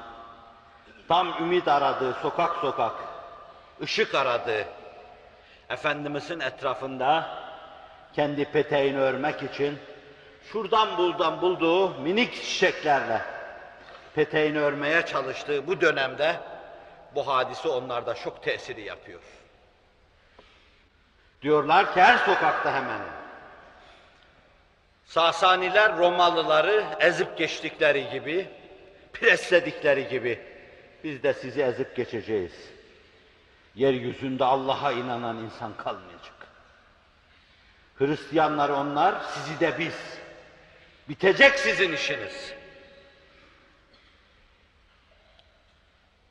tam ümit aradığı sokak sokak, ışık aradı. Efendimizin etrafında kendi peteğini örmek için şuradan buldan bulduğu minik çiçeklerle peteğini örmeye çalıştığı bu dönemde bu hadise onlarda çok tesiri yapıyor. Diyorlar ki her sokakta hemen Sasaniler Romalıları ezip geçtikleri gibi, presledikleri gibi biz de sizi ezip geçeceğiz. Yeryüzünde Allah'a inanan insan kalmayacak. Hristiyanlar onlar, sizi de biz. Bitecek sizin işiniz.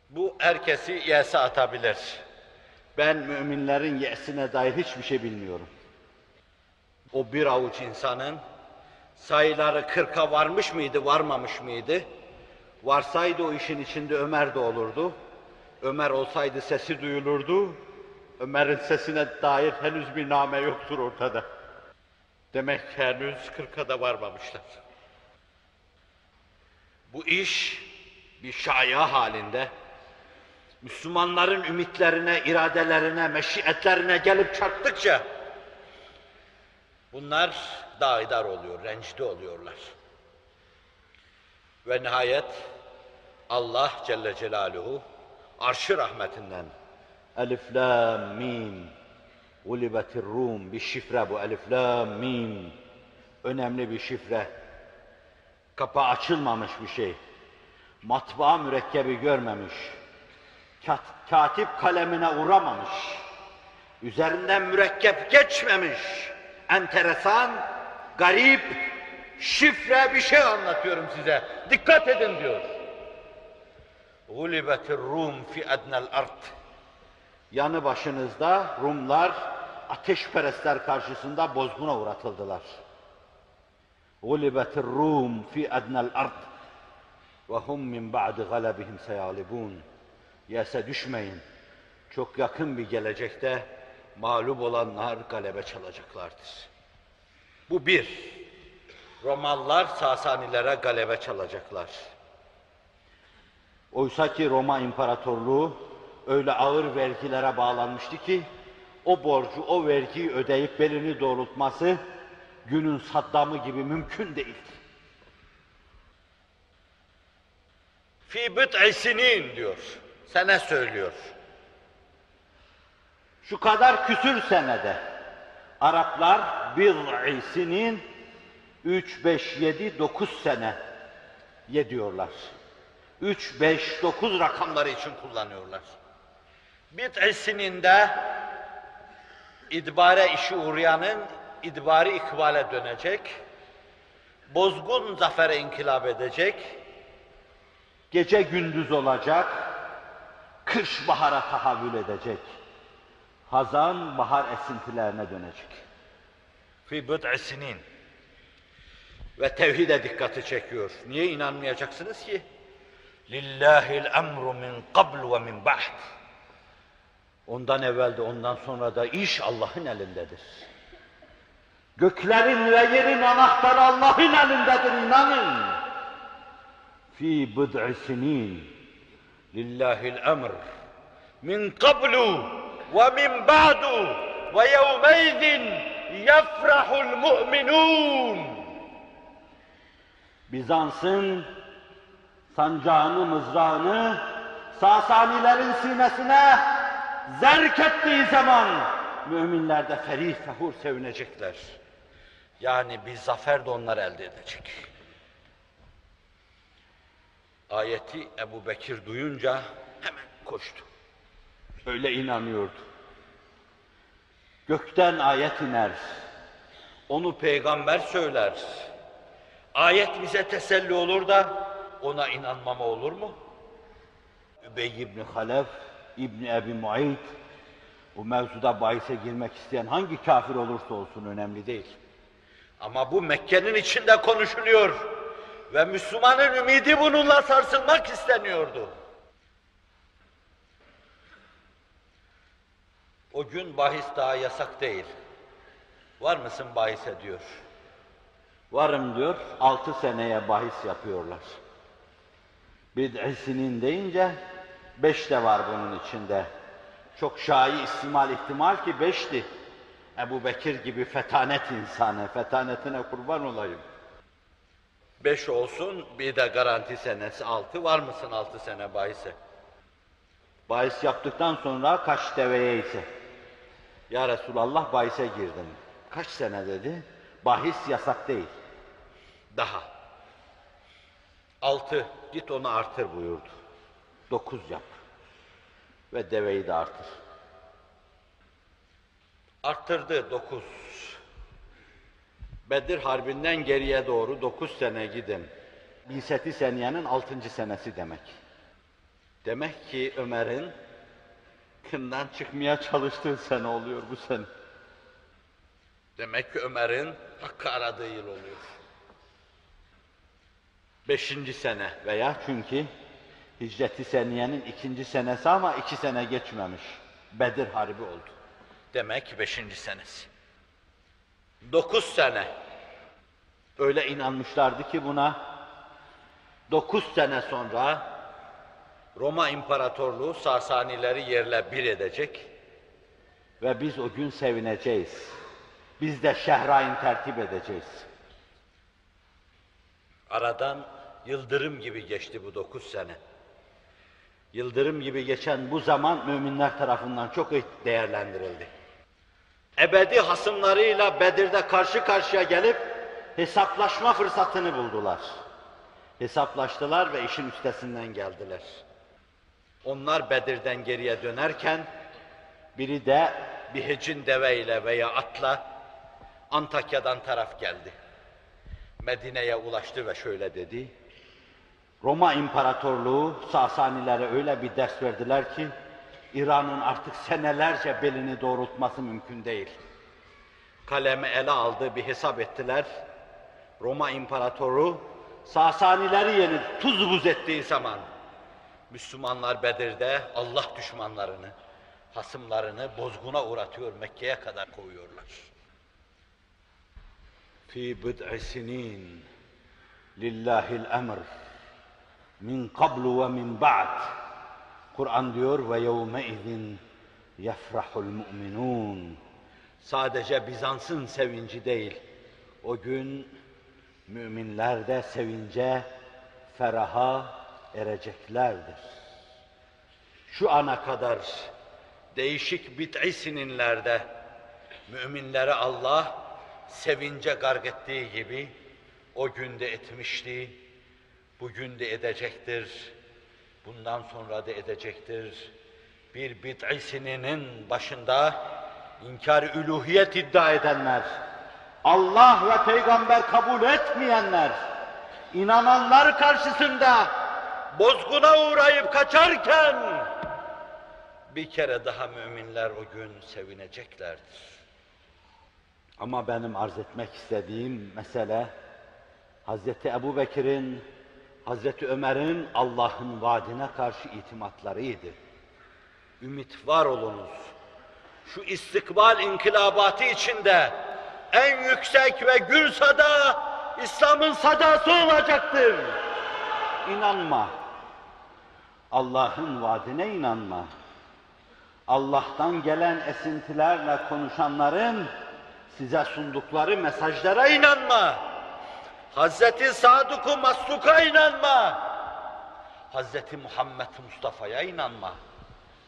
Bu herkesi yese atabilir. Ben müminlerin yesine dair hiçbir şey bilmiyorum. O bir avuç insanın sayıları kırka varmış mıydı, varmamış mıydı? Varsaydı o işin içinde Ömer de olurdu. Ömer olsaydı sesi duyulurdu. Ömer'in sesine dair henüz bir name yoktur ortada. Demek henüz kırka da varmamışlar. Bu iş bir şaya halinde Müslümanların ümitlerine, iradelerine, meşiyetlerine gelip çarptıkça bunlar daidar oluyor, rencide oluyorlar. Ve nihayet Allah Celle Celaluhu arşı rahmetinden. Elif Lam Mim. Gulibetir Rum. Bir şifre bu. Elif Lam Mim. Önemli bir şifre. Kapağı açılmamış bir şey. Matbaa mürekkebi görmemiş. Kat, katip kalemine uğramamış. Üzerinden mürekkep geçmemiş. Enteresan garip şifre bir şey anlatıyorum size. Dikkat edin diyor غُلِبَتِ الرُّومْ فِي اَدْنَ الْاَرْضِ Yanı başınızda Rumlar ateşperestler karşısında bozguna uğratıldılar. غُلِبَتِ الرُّومُ فِي أَدْنَى الْأَرْضِ وَهُمْ مِنْ بَعْدِ غَلَبِهِمْ سَيَغْلِبُونَ Yese düşmeyin. Çok yakın bir gelecekte mağlup olanlar galebe çalacaklardır. Bu bir. Romalılar Sasanilere galebe çalacaklar. Oysa ki Roma İmparatorluğu öyle ağır vergilere bağlanmıştı ki o borcu, o vergiyi ödeyip belini doğrultması günün Saddam'ı gibi mümkün değildi. Fi bid'i sinin diyor. Sene söylüyor. Şu kadar küsür senede Araplar bid'i sinin 3, 5, 7, 9 sene yediyorlar. 3, 5, 9 rakamları için kullanıyorlar. Bid'i sininde idbare işi uğrayanın idbari ikbale dönecek, bozgun zafere inkılap edecek, gece gündüz olacak, kış bahara tahavül edecek, hazan bahar esintilerine dönecek. Fi bid'i sinin. Ve tevhide dikkati çekiyor. Niye inanmayacaksınız ki? Lillahil emru min qabl ve min ba'd. Ondan evvel de ondan sonra da iş Allah'ın elindedir. Göklerin ve yerin anahtarı Allah'ın elindedir inanın. Fi bid'i sinin lillahil emr min qablu ve min ba'du ve yevmeydin yefrahul mu'minun. Bizans'ın sancağını, mızrağını Sasanilerin sinesine zerk ettiği zaman müminler de ferih fehur sevinecekler. Yani bir zafer de onlar elde edecek. Ayeti Ebu Bekir duyunca hemen koştu. Öyle inanıyordu. Gökten ayet iner. Onu peygamber söyler. Ayet bize teselli olur da ona inanmama olur mu? Übey ibn Halef, İbn Ebi Muayt, bu mevzuda bahise girmek isteyen hangi kafir olursa olsun önemli değil. Ama bu Mekke'nin içinde konuşuluyor ve Müslümanın ümidi bununla sarsılmak isteniyordu. O gün bahis daha yasak değil. Var mısın bahise diyor. Varım diyor, altı seneye bahis yapıyorlar. Bid'isinin deyince beş de var bunun içinde. Çok şai istimal ihtimal ki beşti. Ebu Bekir gibi fetanet insanı, fetanetine kurban olayım. Beş olsun, bir de garanti senesi altı. Var mısın altı sene bahise? Bahis yaptıktan sonra kaç deveye ise. Ya Resulallah bahise girdim. Kaç sene dedi? Bahis yasak değil. Daha. Altı, git onu artır buyurdu. Dokuz yap. Ve deveyi de artır. Arttırdı dokuz. Bedir Harbi'nden geriye doğru dokuz sene gidin. Bilseti Seniye'nin altıncı senesi demek. Demek ki Ömer'in kından çıkmaya çalıştığı sene oluyor bu sene. Demek ki Ömer'in hakkı aradığı yıl oluyor. Beşinci sene veya çünkü Hicret-i Seniye'nin ikinci senesi ama iki sene geçmemiş. Bedir Harbi oldu. Demek beşinci senesi. Dokuz sene. Öyle inanmışlardı ki buna dokuz sene sonra Roma İmparatorluğu Sasanileri yerle bir edecek ve biz o gün sevineceğiz. Biz de şehrain tertip edeceğiz. Aradan yıldırım gibi geçti bu dokuz sene. Yıldırım gibi geçen bu zaman müminler tarafından çok değerlendirildi. Ebedi hasımlarıyla Bedir'de karşı karşıya gelip hesaplaşma fırsatını buldular. Hesaplaştılar ve işin üstesinden geldiler. Onlar Bedir'den geriye dönerken biri de bir hecin deveyle veya atla Antakya'dan taraf geldi. Medine'ye ulaştı ve şöyle dedi. Roma İmparatorluğu Sasanilere öyle bir ders verdiler ki İran'ın artık senelerce belini doğrultması mümkün değil. Kalemi ele aldı, bir hesap ettiler. Roma İmparatoru Sasanileri yenip tuz buz ettiği zaman Müslümanlar Bedir'de Allah düşmanlarını, hasımlarını bozguna uğratıyor, Mekke'ye kadar koyuyorlar. Fi bid'i sinin lillahil emr min qablu ve min ba'd. Kur'an diyor ve yevme izin yefrahul mu'minun. Sadece Bizans'ın sevinci değil. O gün müminler de sevince, feraha ereceklerdir. Şu ana kadar değişik bit'i sininlerde müminlere Allah sevince garg ettiği gibi o günde etmişti, bugün de edecektir, bundan sonra da edecektir. Bir bit'i sininin başında inkar üluhiyet iddia edenler, Allah ve peygamber kabul etmeyenler, inananlar karşısında bozguna uğrayıp kaçarken bir kere daha müminler o gün sevineceklerdir. Ama benim arz etmek istediğim mesele Hazreti Ebu Bekir'in, Hazreti Ömer'in Allah'ın vaadine karşı itimatlarıydı. Ümit var olunuz. Şu istikbal inkılabatı içinde en yüksek ve gür sada İslam'ın sadası olacaktır. İnanma. Allah'ın vaadine inanma. Allah'tan gelen esintilerle konuşanların size sundukları mesajlara inanma. Hazreti Sadık-ı Masluk'a inanma. Hazreti Muhammed Mustafa'ya inanma.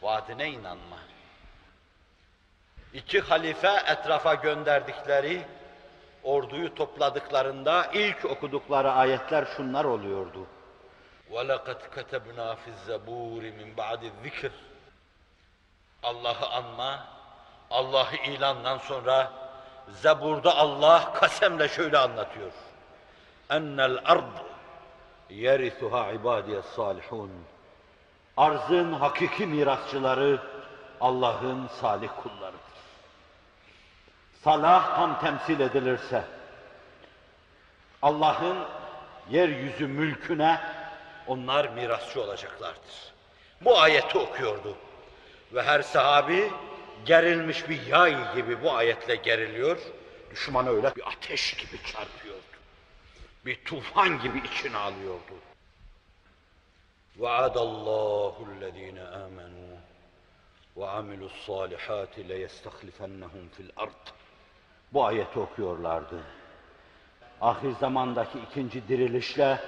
Vaadine inanma. İki halife etrafa gönderdikleri orduyu topladıklarında ilk okudukları ayetler şunlar oluyordu. وَلَقَدْ كَتَبْنَا فِي الزَّبُورِ مِنْ بَعْدِ الذِّكْرِ Allah'ı anma, Allah'ı ilandan sonra Zebur'da Allah kasemle şöyle anlatıyor. Ennel ard yerithuha ibadiyes salihun. Arzın hakiki mirasçıları Allah'ın salih kullarıdır. Salah tam temsil edilirse Allah'ın yeryüzü mülküne onlar mirasçı olacaklardır. Bu ayeti okuyordu. Ve her sahabi gerilmiş bir yay gibi bu ayetle geriliyor. Düşmanı öyle bir ateş gibi çarpıyordu. Bir tufan gibi içine alıyordu. وَعَدَ اللّٰهُ الَّذ۪ينَ آمَنُوا وَعَمِلُوا الصَّالِحَاتِ لَيَسْتَخْلِفَنَّهُمْ فِي الْأَرْضِ Bu ayeti okuyorlardı. Ahir zamandaki ikinci dirilişle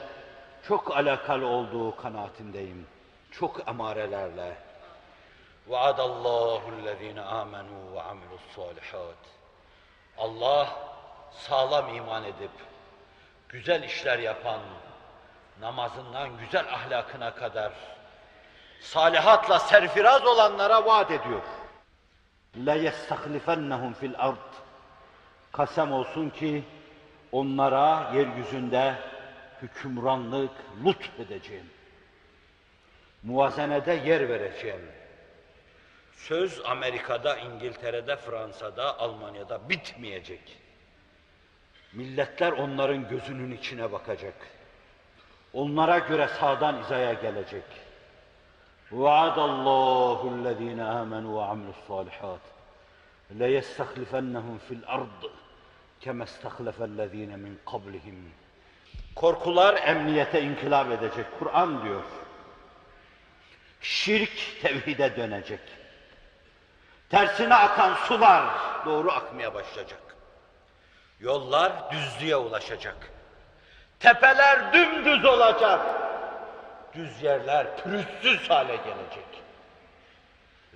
çok alakalı olduğu kanaatindeyim. Çok emarelerle. وَعَدَ اللّٰهُ الَّذ۪ينَ آمَنُوا وَعَمِلُوا الصَّالِحَاتِ Allah sağlam iman edip, güzel işler yapan, namazından güzel ahlakına kadar, salihatla serfiraz olanlara vaat ediyor. لَيَسْتَخْلِفَنَّهُمْ fil ard. Kasem olsun ki onlara yeryüzünde hükümranlık lütfedeceğim. Muvazenede yer vereceğim. Söz Amerika'da, İngiltere'de, Fransa'da, Almanya'da bitmeyecek. Milletler onların gözünün içine bakacak. Onlara göre sağdan izaya gelecek. وَعَدَ اللّٰهُ الَّذ۪ينَ آمَنُوا وَعَمِلُوا الصَّالِحَاتِ لَيَسْتَخْلِفَنَّهُمْ فِي الْأَرْضِ كَمَا اسْتَخْلَفَ الَّذ۪ينَ مِنْ قَبْلِهِمْ Korkular emniyete inkılap edecek. Kur'an diyor. Şirk tevhide dönecek. Tersine akan sular doğru akmaya başlayacak. Yollar düzlüğe ulaşacak. Tepeler dümdüz olacak. Düz yerler pürüzsüz hale gelecek.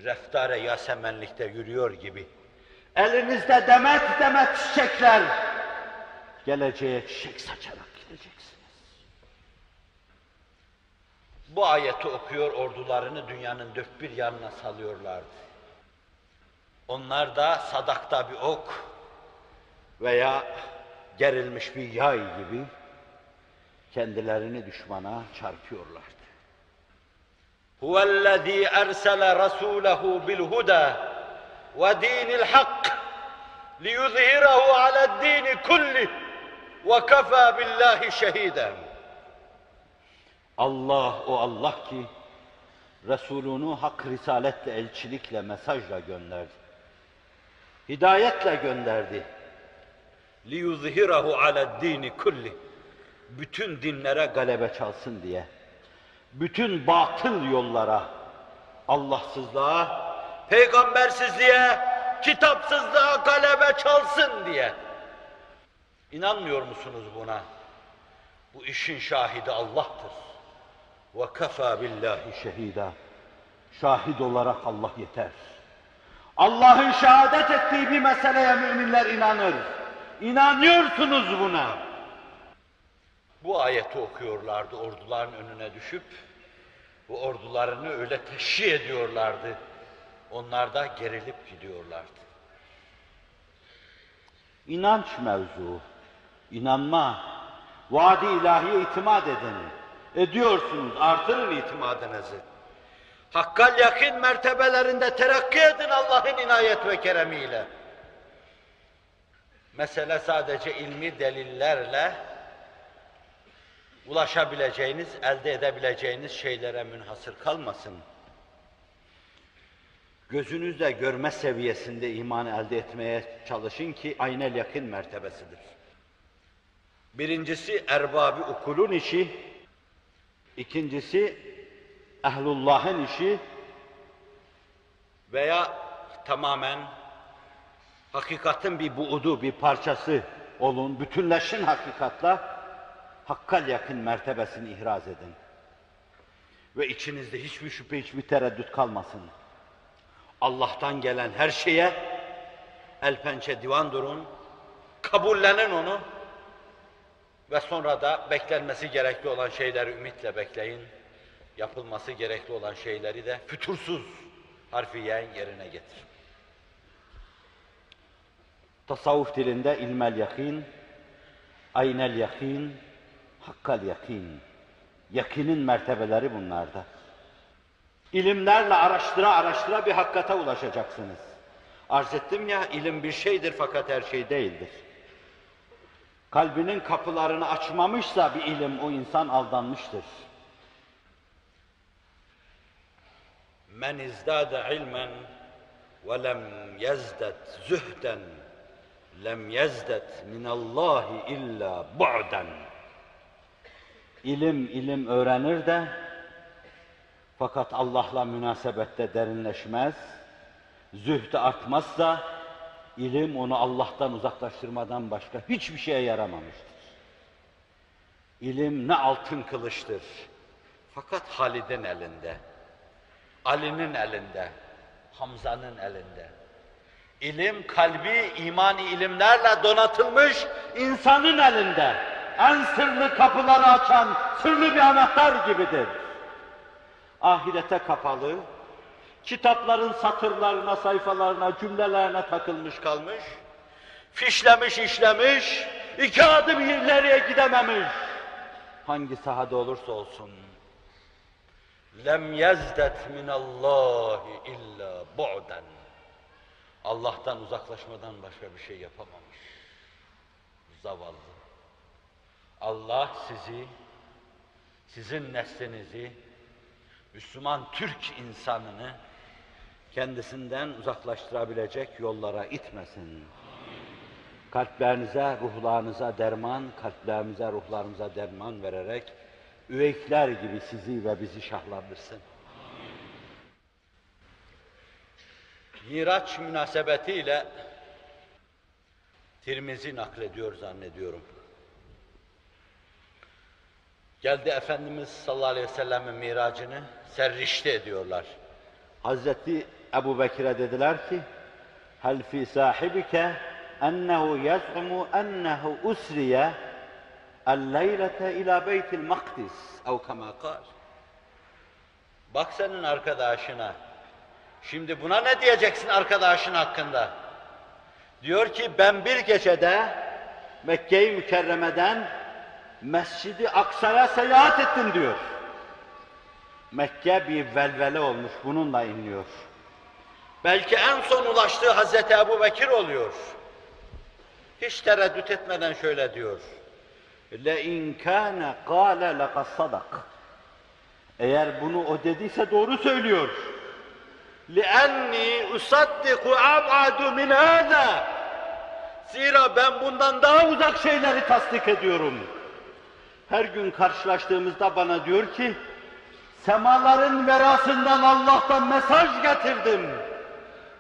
Reftare Yasemenlik'te yürüyor gibi. Elinizde demet demet çiçekler. Geleceğe çiçek saçarak gideceksiniz. Bu ayeti okuyor ordularını dünyanın dört bir yanına salıyorlardı. Onlar da sadakta bir ok veya gerilmiş bir yay gibi kendilerini düşmana çarpıyorlardı. Huvellezî ersele rasûlehu bil ve dînil hak liyuzhirahu ale'd-dîni kullih ve kefâ billahi şehîden. Allah o Allah ki Resulünü hak risaletle, elçilikle, mesajla gönderdi. Hidayetle gönderdi. لِيُظْهِرَهُ عَلَى الدِّينِ kulli. Bütün dinlere galebe çalsın diye. Bütün batıl yollara, Allahsızlığa, peygambersizliğe, kitapsızlığa galebe çalsın diye. İnanmıyor musunuz buna? Bu işin şahidi Allah'tır. Ve kafa billahi şehida. Şahit olarak Allah yeter. Allah'ın şehadet ettiği bir meseleye müminler inanır. İnanıyorsunuz buna. Bu ayeti okuyorlardı orduların önüne düşüp, bu ordularını öyle teşhi ediyorlardı. Onlar da gerilip gidiyorlardı. İnanç mevzu, inanma, vaadi ilahiye itimat edin. Ediyorsunuz, artırın itimadınızı. Hakkal yakın mertebelerinde terakki edin Allah'ın inayet ve keremiyle. Mesele sadece ilmi delillerle ulaşabileceğiniz, elde edebileceğiniz şeylere münhasır kalmasın. Gözünüzle görme seviyesinde iman elde etmeye çalışın ki aynel yakın mertebesidir. Birincisi erbabı ukulun işi, ikincisi ehlullahın işi veya tamamen hakikatin bir buudu, bir parçası olun, bütünleşin hakikatla, hakkal yakın mertebesini ihraz edin. Ve içinizde hiçbir şüphe, hiçbir tereddüt kalmasın. Allah'tan gelen her şeye el pençe divan durun, kabullenin onu ve sonra da beklenmesi gerekli olan şeyleri ümitle bekleyin. Yapılması gerekli olan şeyleri de fütursuz harfiyen yerine getirin. Tasavvuf dilinde ilmel yakin, aynel yakin, hakkal yakin. Yakinin mertebeleri bunlarda. İlimlerle araştıra araştıra bir hakikate ulaşacaksınız. Arz ettim ya, ilim bir şeydir fakat her şey değildir. Kalbinin kapılarını açmamışsa bir ilim, o insan aldanmıştır. Men izdade ilmen ve lem yezdet zühden lem yezdet minallahi illa bu'den. İlim ilim öğrenir de fakat Allah'la münasebette derinleşmez, zühdü artmazsa ilim onu Allah'tan uzaklaştırmadan başka hiçbir şeye yaramamıştır. İlim ne altın kılıçtır. Fakat Halid'in elinde, Ali'nin elinde, Hamza'nın elinde. İlim kalbi imani ilimlerle donatılmış insanın elinde. En sırlı kapıları açan sırlı bir anahtar gibidir. Ahirete kapalı, kitapların satırlarına, sayfalarına, cümlelerine takılmış kalmış, fişlemiş, işlemiş, iki adım ileriye gidememiş. Hangi sahada olursa olsun, lem yezdet minallahi illa bu'den. Allah'tan uzaklaşmadan başka bir şey yapamamış. Zavallı. Allah sizi, sizin neslinizi, Müslüman Türk insanını kendisinden uzaklaştırabilecek yollara itmesin. Kalplerinize, ruhlarınıza derman, kalplerimize, ruhlarımıza derman vererek üveykler gibi sizi ve bizi şahlandırsın. Miraç münasebetiyle Tirmizi naklediyor zannediyorum. Geldi Efendimiz sallallahu aleyhi ve sellem'in miracını serrişte ediyorlar. Hazreti Ebu Bekir'e dediler ki, hel fi sahibike ennehu yaz'umu ennehu usriye el-leylete ila beytil makdis ev kema kal. Bak senin arkadaşına. Şimdi buna ne diyeceksin arkadaşın hakkında? Diyor ki ben bir gecede Mekke-i Mükerreme'den Mescidi Aksa'ya seyahat ettim diyor. Mekke bir velvele olmuş, bununla inliyor. Belki en son ulaştığı Hazreti Ebu Bekir oluyor. Hiç tereddüt etmeden şöyle diyor. لَاِنْ كَانَ قَالَ لَقَدْ صَدَقْ Eğer bunu o dediyse doğru söylüyor. لِأَنِّي اُصَدِّقُ اَبْعَدُ مِنْ هَذَا Zira ben bundan daha uzak şeyleri tasdik ediyorum. Her gün karşılaştığımızda bana diyor ki, semaların verasından Allah'tan mesaj getirdim.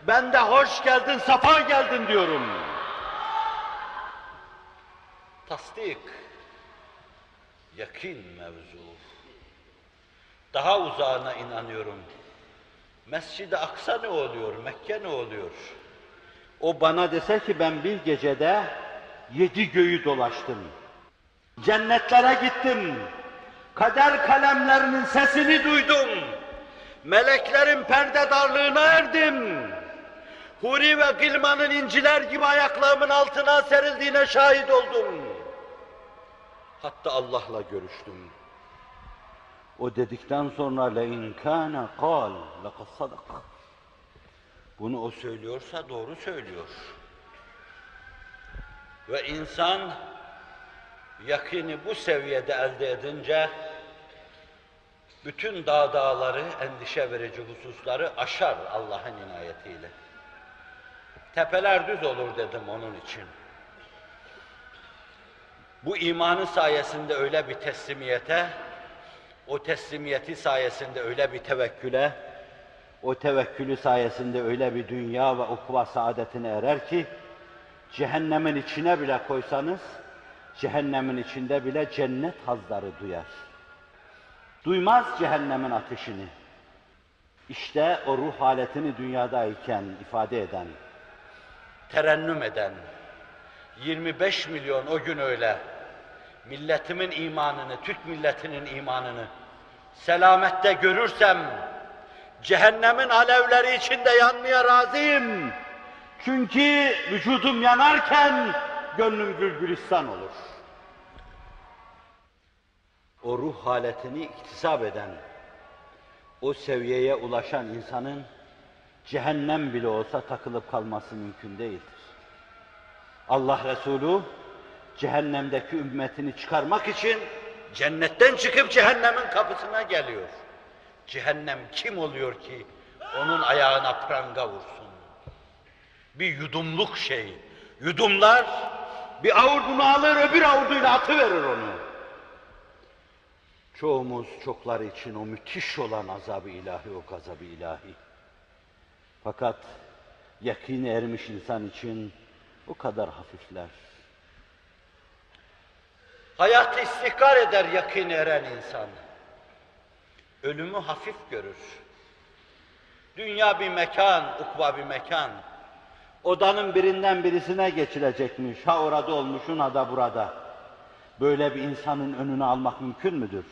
Ben de hoş geldin, safa geldin diyorum. Tasdik, yakin mevzu. Daha uzağına inanıyorum. Mescid-i Aksa ne oluyor, Mekke ne oluyor? O bana dese ki ben bir gecede yedi göğü dolaştım. Cennetlere gittim. Kader kalemlerinin sesini duydum. Meleklerin perdedarlığına erdim. Huri ve Gilman'ın inciler gibi ayaklarımın altına serildiğine şahit oldum. Hatta Allah'la görüştüm. O dedikten sonra le inkâne kâl lekad. Bunu o söylüyorsa doğru söylüyor. Ve insan yakini bu seviyede elde edince bütün dağ dağları, endişe verici hususları aşar Allah'ın inayetiyle. Tepeler düz olur dedim onun için. Bu imanı sayesinde öyle bir teslimiyete, o teslimiyeti sayesinde öyle bir tevekküle, o tevekkülü sayesinde öyle bir dünya ve ukva saadetine erer ki, cehennemin içine bile koysanız, cehennemin içinde bile cennet hazları duyar. Duymaz cehennemin ateşini. İşte o ruh haletini dünyadayken ifade eden, terennüm eden, 25 milyon o gün öyle, milletimin imanını, Türk milletinin imanını selamette görürsem, cehennemin alevleri içinde yanmaya razıyım. Çünkü vücudum yanarken gönlüm gülgülistan olur. O ruh haletini iktisap eden, o seviyeye ulaşan insanın cehennem bile olsa takılıp kalması mümkün değildir. Allah Resulü cehennemdeki ümmetini çıkarmak için cennetten çıkıp cehennemin kapısına geliyor. Cehennem kim oluyor ki onun ayağına pranga vursun? Bir yudumluk şey. Yudumlar bir avurdunu alır öbür avurduyla atıverir onu. Çoğumuz çokları için o müthiş olan azabı ilahi, o gazabı ilahi. Fakat yakini ermiş insan için o kadar hafifler. Hayatı istihkar eder yakini eren insan. Ölümü hafif görür. Dünya bir mekan, ukva bir mekan. Odanın birinden birisine geçilecekmiş. Ha orada olmuşun ha da burada. Böyle bir insanın önünü almak mümkün müdür?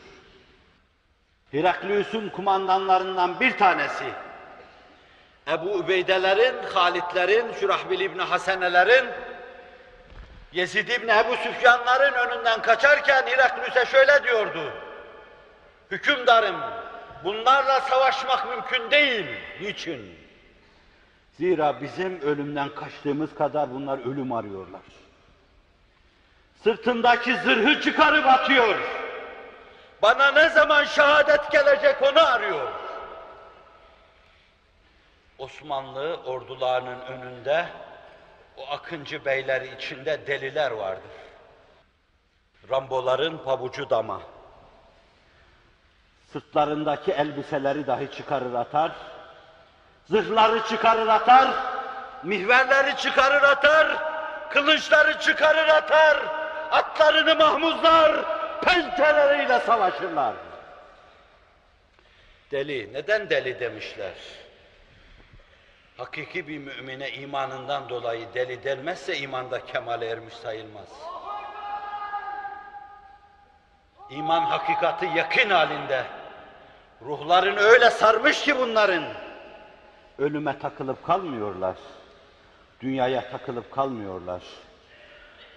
Heraklius'un kumandanlarından bir tanesi, Ebu Übeydelerin, Halitlerin, Şurahbil İbni Hasenelerin, Yezid İbni Ebu Süfyanların önünden kaçarken Heraklius'e şöyle diyordu. Hükümdarım, bunlarla savaşmak mümkün değil. Niçin? Zira bizim ölümden kaçtığımız kadar bunlar ölüm arıyorlar. Sırtındaki zırhı çıkarıp atıyor. Bana ne zaman şehadet gelecek onu arıyor. Osmanlı ordularının önünde o akıncı beyleri içinde deliler vardır. Ramboların pabucu dama. Sırtlarındaki elbiseleri dahi çıkarır atar. Zırhları çıkarır atar. Mihverleri çıkarır atar. Kılıçları çıkarır atar. Atlarını mahmuzlar. Pençeleriyle savaşırlar. Deli, neden deli demişler? Hakiki bir mümine imanından dolayı deli denmezse imanda kemale ermiş sayılmaz. İman hakikati yakın halinde. Ruhların öyle sarmış ki bunların. Ölüme takılıp kalmıyorlar. Dünyaya takılıp kalmıyorlar.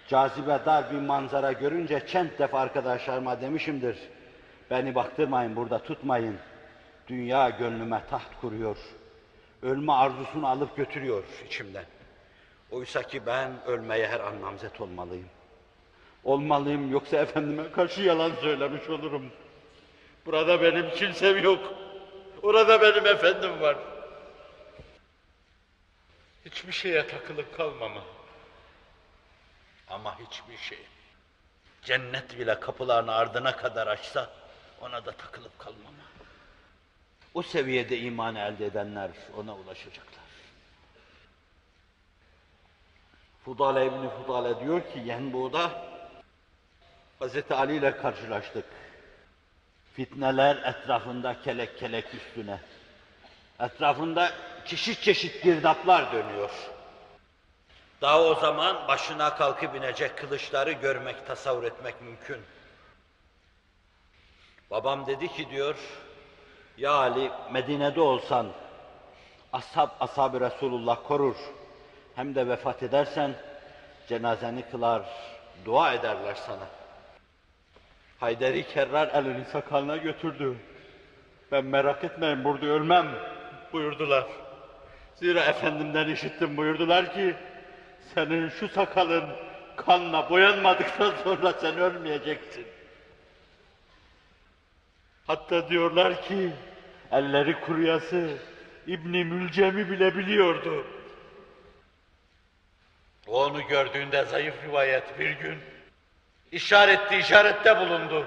Cazibedar bir manzara görünce çent defa arkadaşlarıma demişimdir. Beni baktırmayın burada tutmayın. Dünya gönlüme taht kuruyor. Ölme arzusunu alıp götürüyor içimden. Oysa ki ben ölmeye her an namzet olmalıyım. Olmalıyım yoksa efendime karşı yalan söylemiş olurum. Burada benim kimsem yok. Orada benim efendim var. Hiçbir şeye takılıp kalmama. Ama hiçbir şey. Cennet bile kapılarını ardına kadar açsa ona da takılıp kalmama. O seviyede iman elde edenler ona ulaşacaklar. Fudale İbni Fudale diyor ki Yenbu'da Hz. Ali ile karşılaştık. Fitneler etrafında kelek kelek üstüne. Etrafında çeşit çeşit girdaplar dönüyor. Daha o zaman başına kalkıp inecek kılıçları görmek, tasavvur etmek mümkün. Babam dedi ki diyor, ya Ali Medine'de olsan ashab, ashab Resulullah korur. Hem de vefat edersen cenazeni kılar, dua ederler sana. Hayderi Kerrar elini sakalına götürdü. Ben merak etmeyin burada ölmem buyurdular. Zira Efendimden işittim buyurdular ki senin şu sakalın kanla boyanmadıktan sonra sen ölmeyeceksin. Hatta diyorlar ki elleri kuruyası İbni Mülcem'i bile biliyordu. O onu gördüğünde zayıf rivayet bir gün işaretti, işarette bulundu.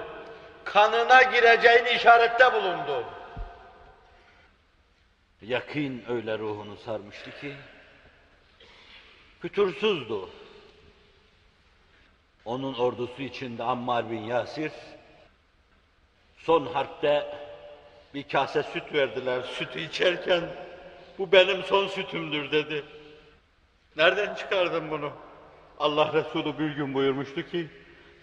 Kanına gireceğini işarette bulundu. Yakin öyle ruhunu sarmıştı ki fütursuzdu. Onun ordusu içinde Ammar bin Yasir son harpte bir kase süt verdiler. Sütü içerken bu benim son sütümdür dedi. Nereden çıkardın bunu? Allah Resulü bir gün buyurmuştu ki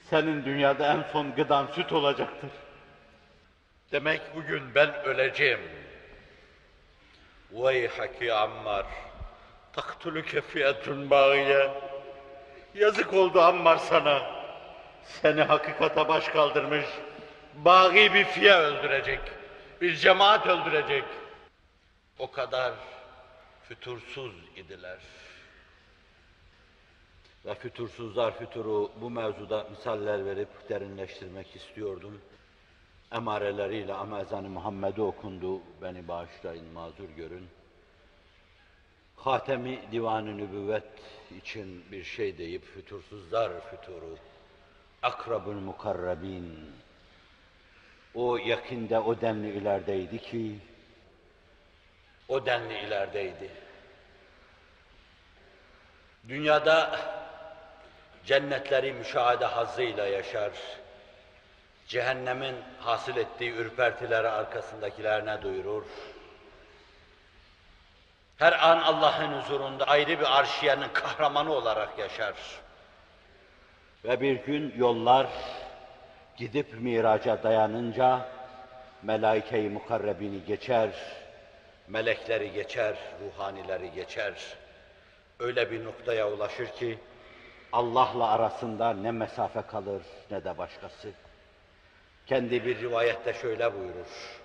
senin dünyada en son gıdan süt olacaktır. Demek bugün ben öleceğim. Veyhaki Ammar, taktülüke fiyatun bağiye. Yazık oldu Ammar sana. Seni hakikata baş kaldırmış, Bagi bir fiye öldürecek. Bir cemaat öldürecek. o kadar fütursuz idiler. Ve fütursuzlar füturu bu mevzuda misaller verip derinleştirmek istiyordum. Emareleriyle ama ezan-ı Muhammed'i okundu. Beni bağışlayın, mazur görün. Hatemi Divan-ı Nübüvvet için bir şey deyip fütursuzlar füturu, akrabül mukarrabin, o yakinde o denli ilerideydi ki, o denli ilerideydi. Dünyada cennetleri müşahede hazzıyla yaşar, cehennemin hasıl ettiği ürpertileri arkasındakilerine duyurur. Her an Allah'ın huzurunda ayrı bir arşiyenin kahramanı olarak yaşar. Ve bir gün yollar gidip miraca dayanınca melaike-i mukarrebini geçer, melekleri geçer, ruhanileri geçer. Öyle bir noktaya ulaşır ki Allah'la arasında ne mesafe kalır ne de başkası. Kendi bir rivayette şöyle buyurur.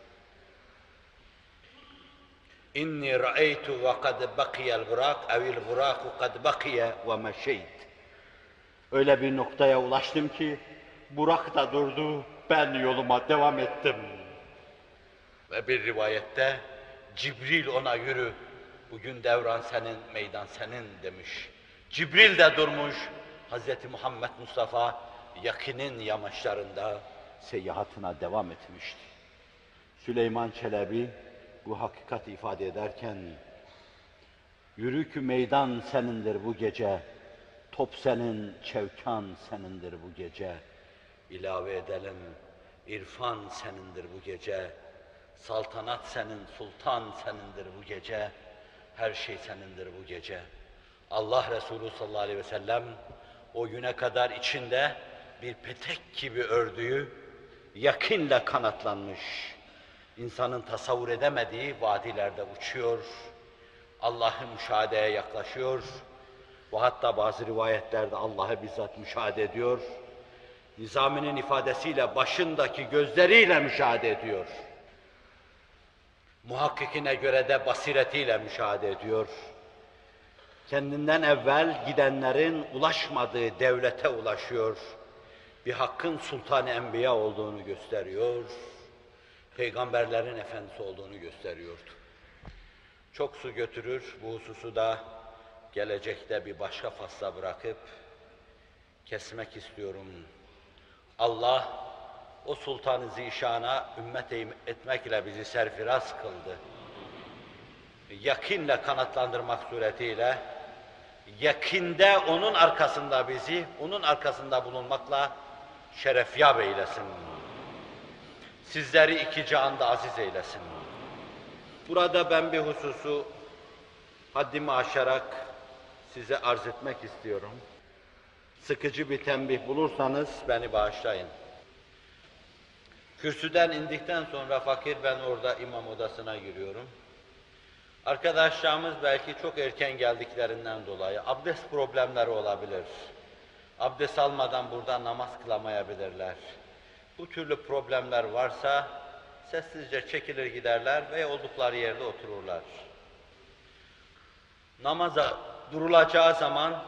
İnni ra'eytu ve kad bakiyel burak evil buraku kad bakiye ve meşeyt. Öyle bir noktaya ulaştım ki Burak da durdu, ben yoluma devam ettim. Ve bir rivayette Cibril ona yürü, bugün devran senin, meydan senin demiş. Cibril de durmuş, Hz. Muhammed Mustafa yakinin yamaçlarında seyyahatına devam etmişti. Süleyman Çelebi bu hakikat ifade ederken, Yürü ki meydan senindir bu gece, top senin, çevkan senindir bu gece. İlave edelim, irfan senindir bu gece, saltanat senin, sultan senindir bu gece, her şey senindir bu gece. Allah Resulü sallallahu aleyhi ve sellem o güne kadar içinde bir petek gibi ördüğü yakinle kanatlanmış, insanın tasavvur edemediği vadilerde uçuyor, Allah'ı müşahedeye yaklaşıyor. Ve hatta bazı rivayetlerde Allah'ı bizzat müşahede ediyor. Nizami'nin ifadesiyle başındaki gözleriyle müşahede ediyor. Muhakkikine göre de basiretiyle müşahede ediyor. Kendinden evvel gidenlerin ulaşmadığı devlete ulaşıyor. Bir hakkın sultanı enbiya olduğunu gösteriyor. Peygamberlerin efendisi olduğunu gösteriyordu. Çok su götürür, bu hususu da gelecekte bir başka fasla bırakıp kesmek istiyorum. Allah o sultanı zişana ümmet etmekle bizi serfiraz kıldı. Yakinle kanatlandırmak suretiyle yakinde onun arkasında bizi, onun arkasında bulunmakla şerefyab eylesin. Sizleri iki cihanda aziz eylesin. Burada ben bir hususu haddimi aşarak size arz etmek istiyorum. Sıkıcı bir tembih bulursanız beni bağışlayın. Kürsüden indikten sonra fakir ben orada imam odasına giriyorum. Arkadaşlarımız belki çok erken geldiklerinden dolayı abdest problemleri olabilir. Abdest almadan burada namaz kılamayabilirler. Bu türlü problemler varsa sessizce çekilir giderler ve oldukları yerde otururlar. Namaza durulacağı zaman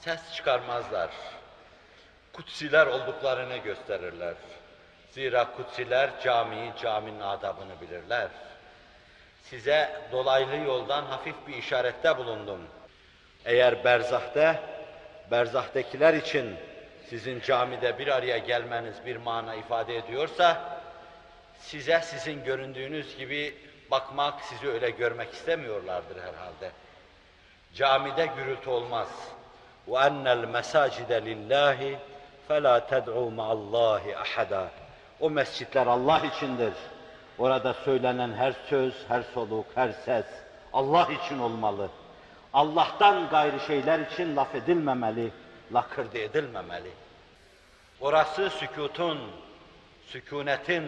ses çıkarmazlar. Kutsiler olduklarını gösterirler. Zira kutsiler camiyi, caminin adabını bilirler. Size dolaylı yoldan hafif bir işarette bulundum. Eğer berzahte, berzahtakiler için sizin camide bir araya gelmeniz bir mana ifade ediyorsa, size sizin göründüğünüz gibi bakmak, sizi öyle görmek istemiyorlardır herhalde. Camide gürültü olmaz. وَاَنَّ الْمَسَاجِدَ لِلّٰهِ فَلَا تَدْعُوا مَعَ اللّٰهِ اَحَدًا O mescitler Allah içindir. Orada söylenen her söz, her soluk, her ses Allah için olmalı. Allah'tan gayrı şeyler için laf edilmemeli, lakırdı edilmemeli. Orası sükutun, sükunetin,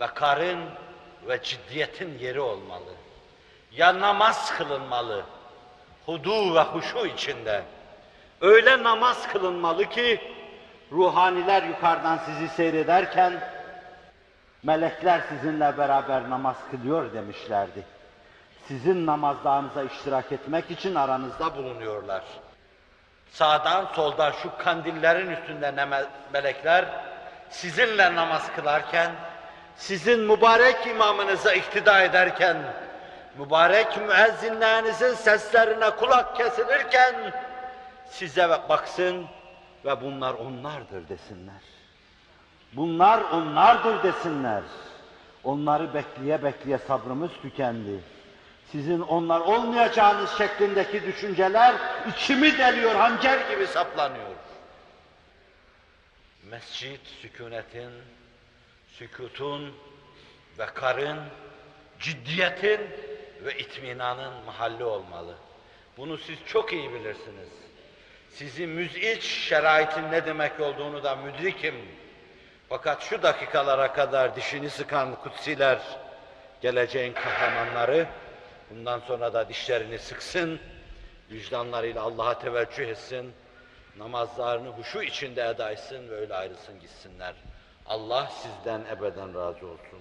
vekarın ve ciddiyetin yeri olmalı. Ya namaz kılınmalı, hudu ve huşu içinde. Öyle namaz kılınmalı ki, ruhaniler yukarıdan sizi seyrederken, melekler sizinle beraber namaz kılıyor demişlerdi. Sizin namazlarınıza iştirak etmek için aranızda bulunuyorlar. Sağdan soldan şu kandillerin üstünde ne me- melekler sizinle namaz kılarken, sizin mübarek imamınıza iktida ederken, mübarek müezzinlerinizin seslerine kulak kesilirken, size baksın ve bunlar onlardır desinler. Bunlar onlardır desinler. Onları bekleye bekleye sabrımız tükendi. Sizin onlar olmayacağınız şeklindeki düşünceler içimi deliyor, hançer gibi saplanıyor. Mescit sükunetin, sükutun ve karın, ciddiyetin ve itminanın mahalli olmalı. Bunu siz çok iyi bilirsiniz. Sizi müz'iç şeraitin ne demek olduğunu da müdrikim. Fakat şu dakikalara kadar dişini sıkan kutsiler, geleceğin kahramanları, bundan sonra da dişlerini sıksın, vicdanlarıyla Allah'a teveccüh etsin, namazlarını huşu içinde eda etsin ve öyle ayrılsın gitsinler. Allah sizden ebeden razı olsun.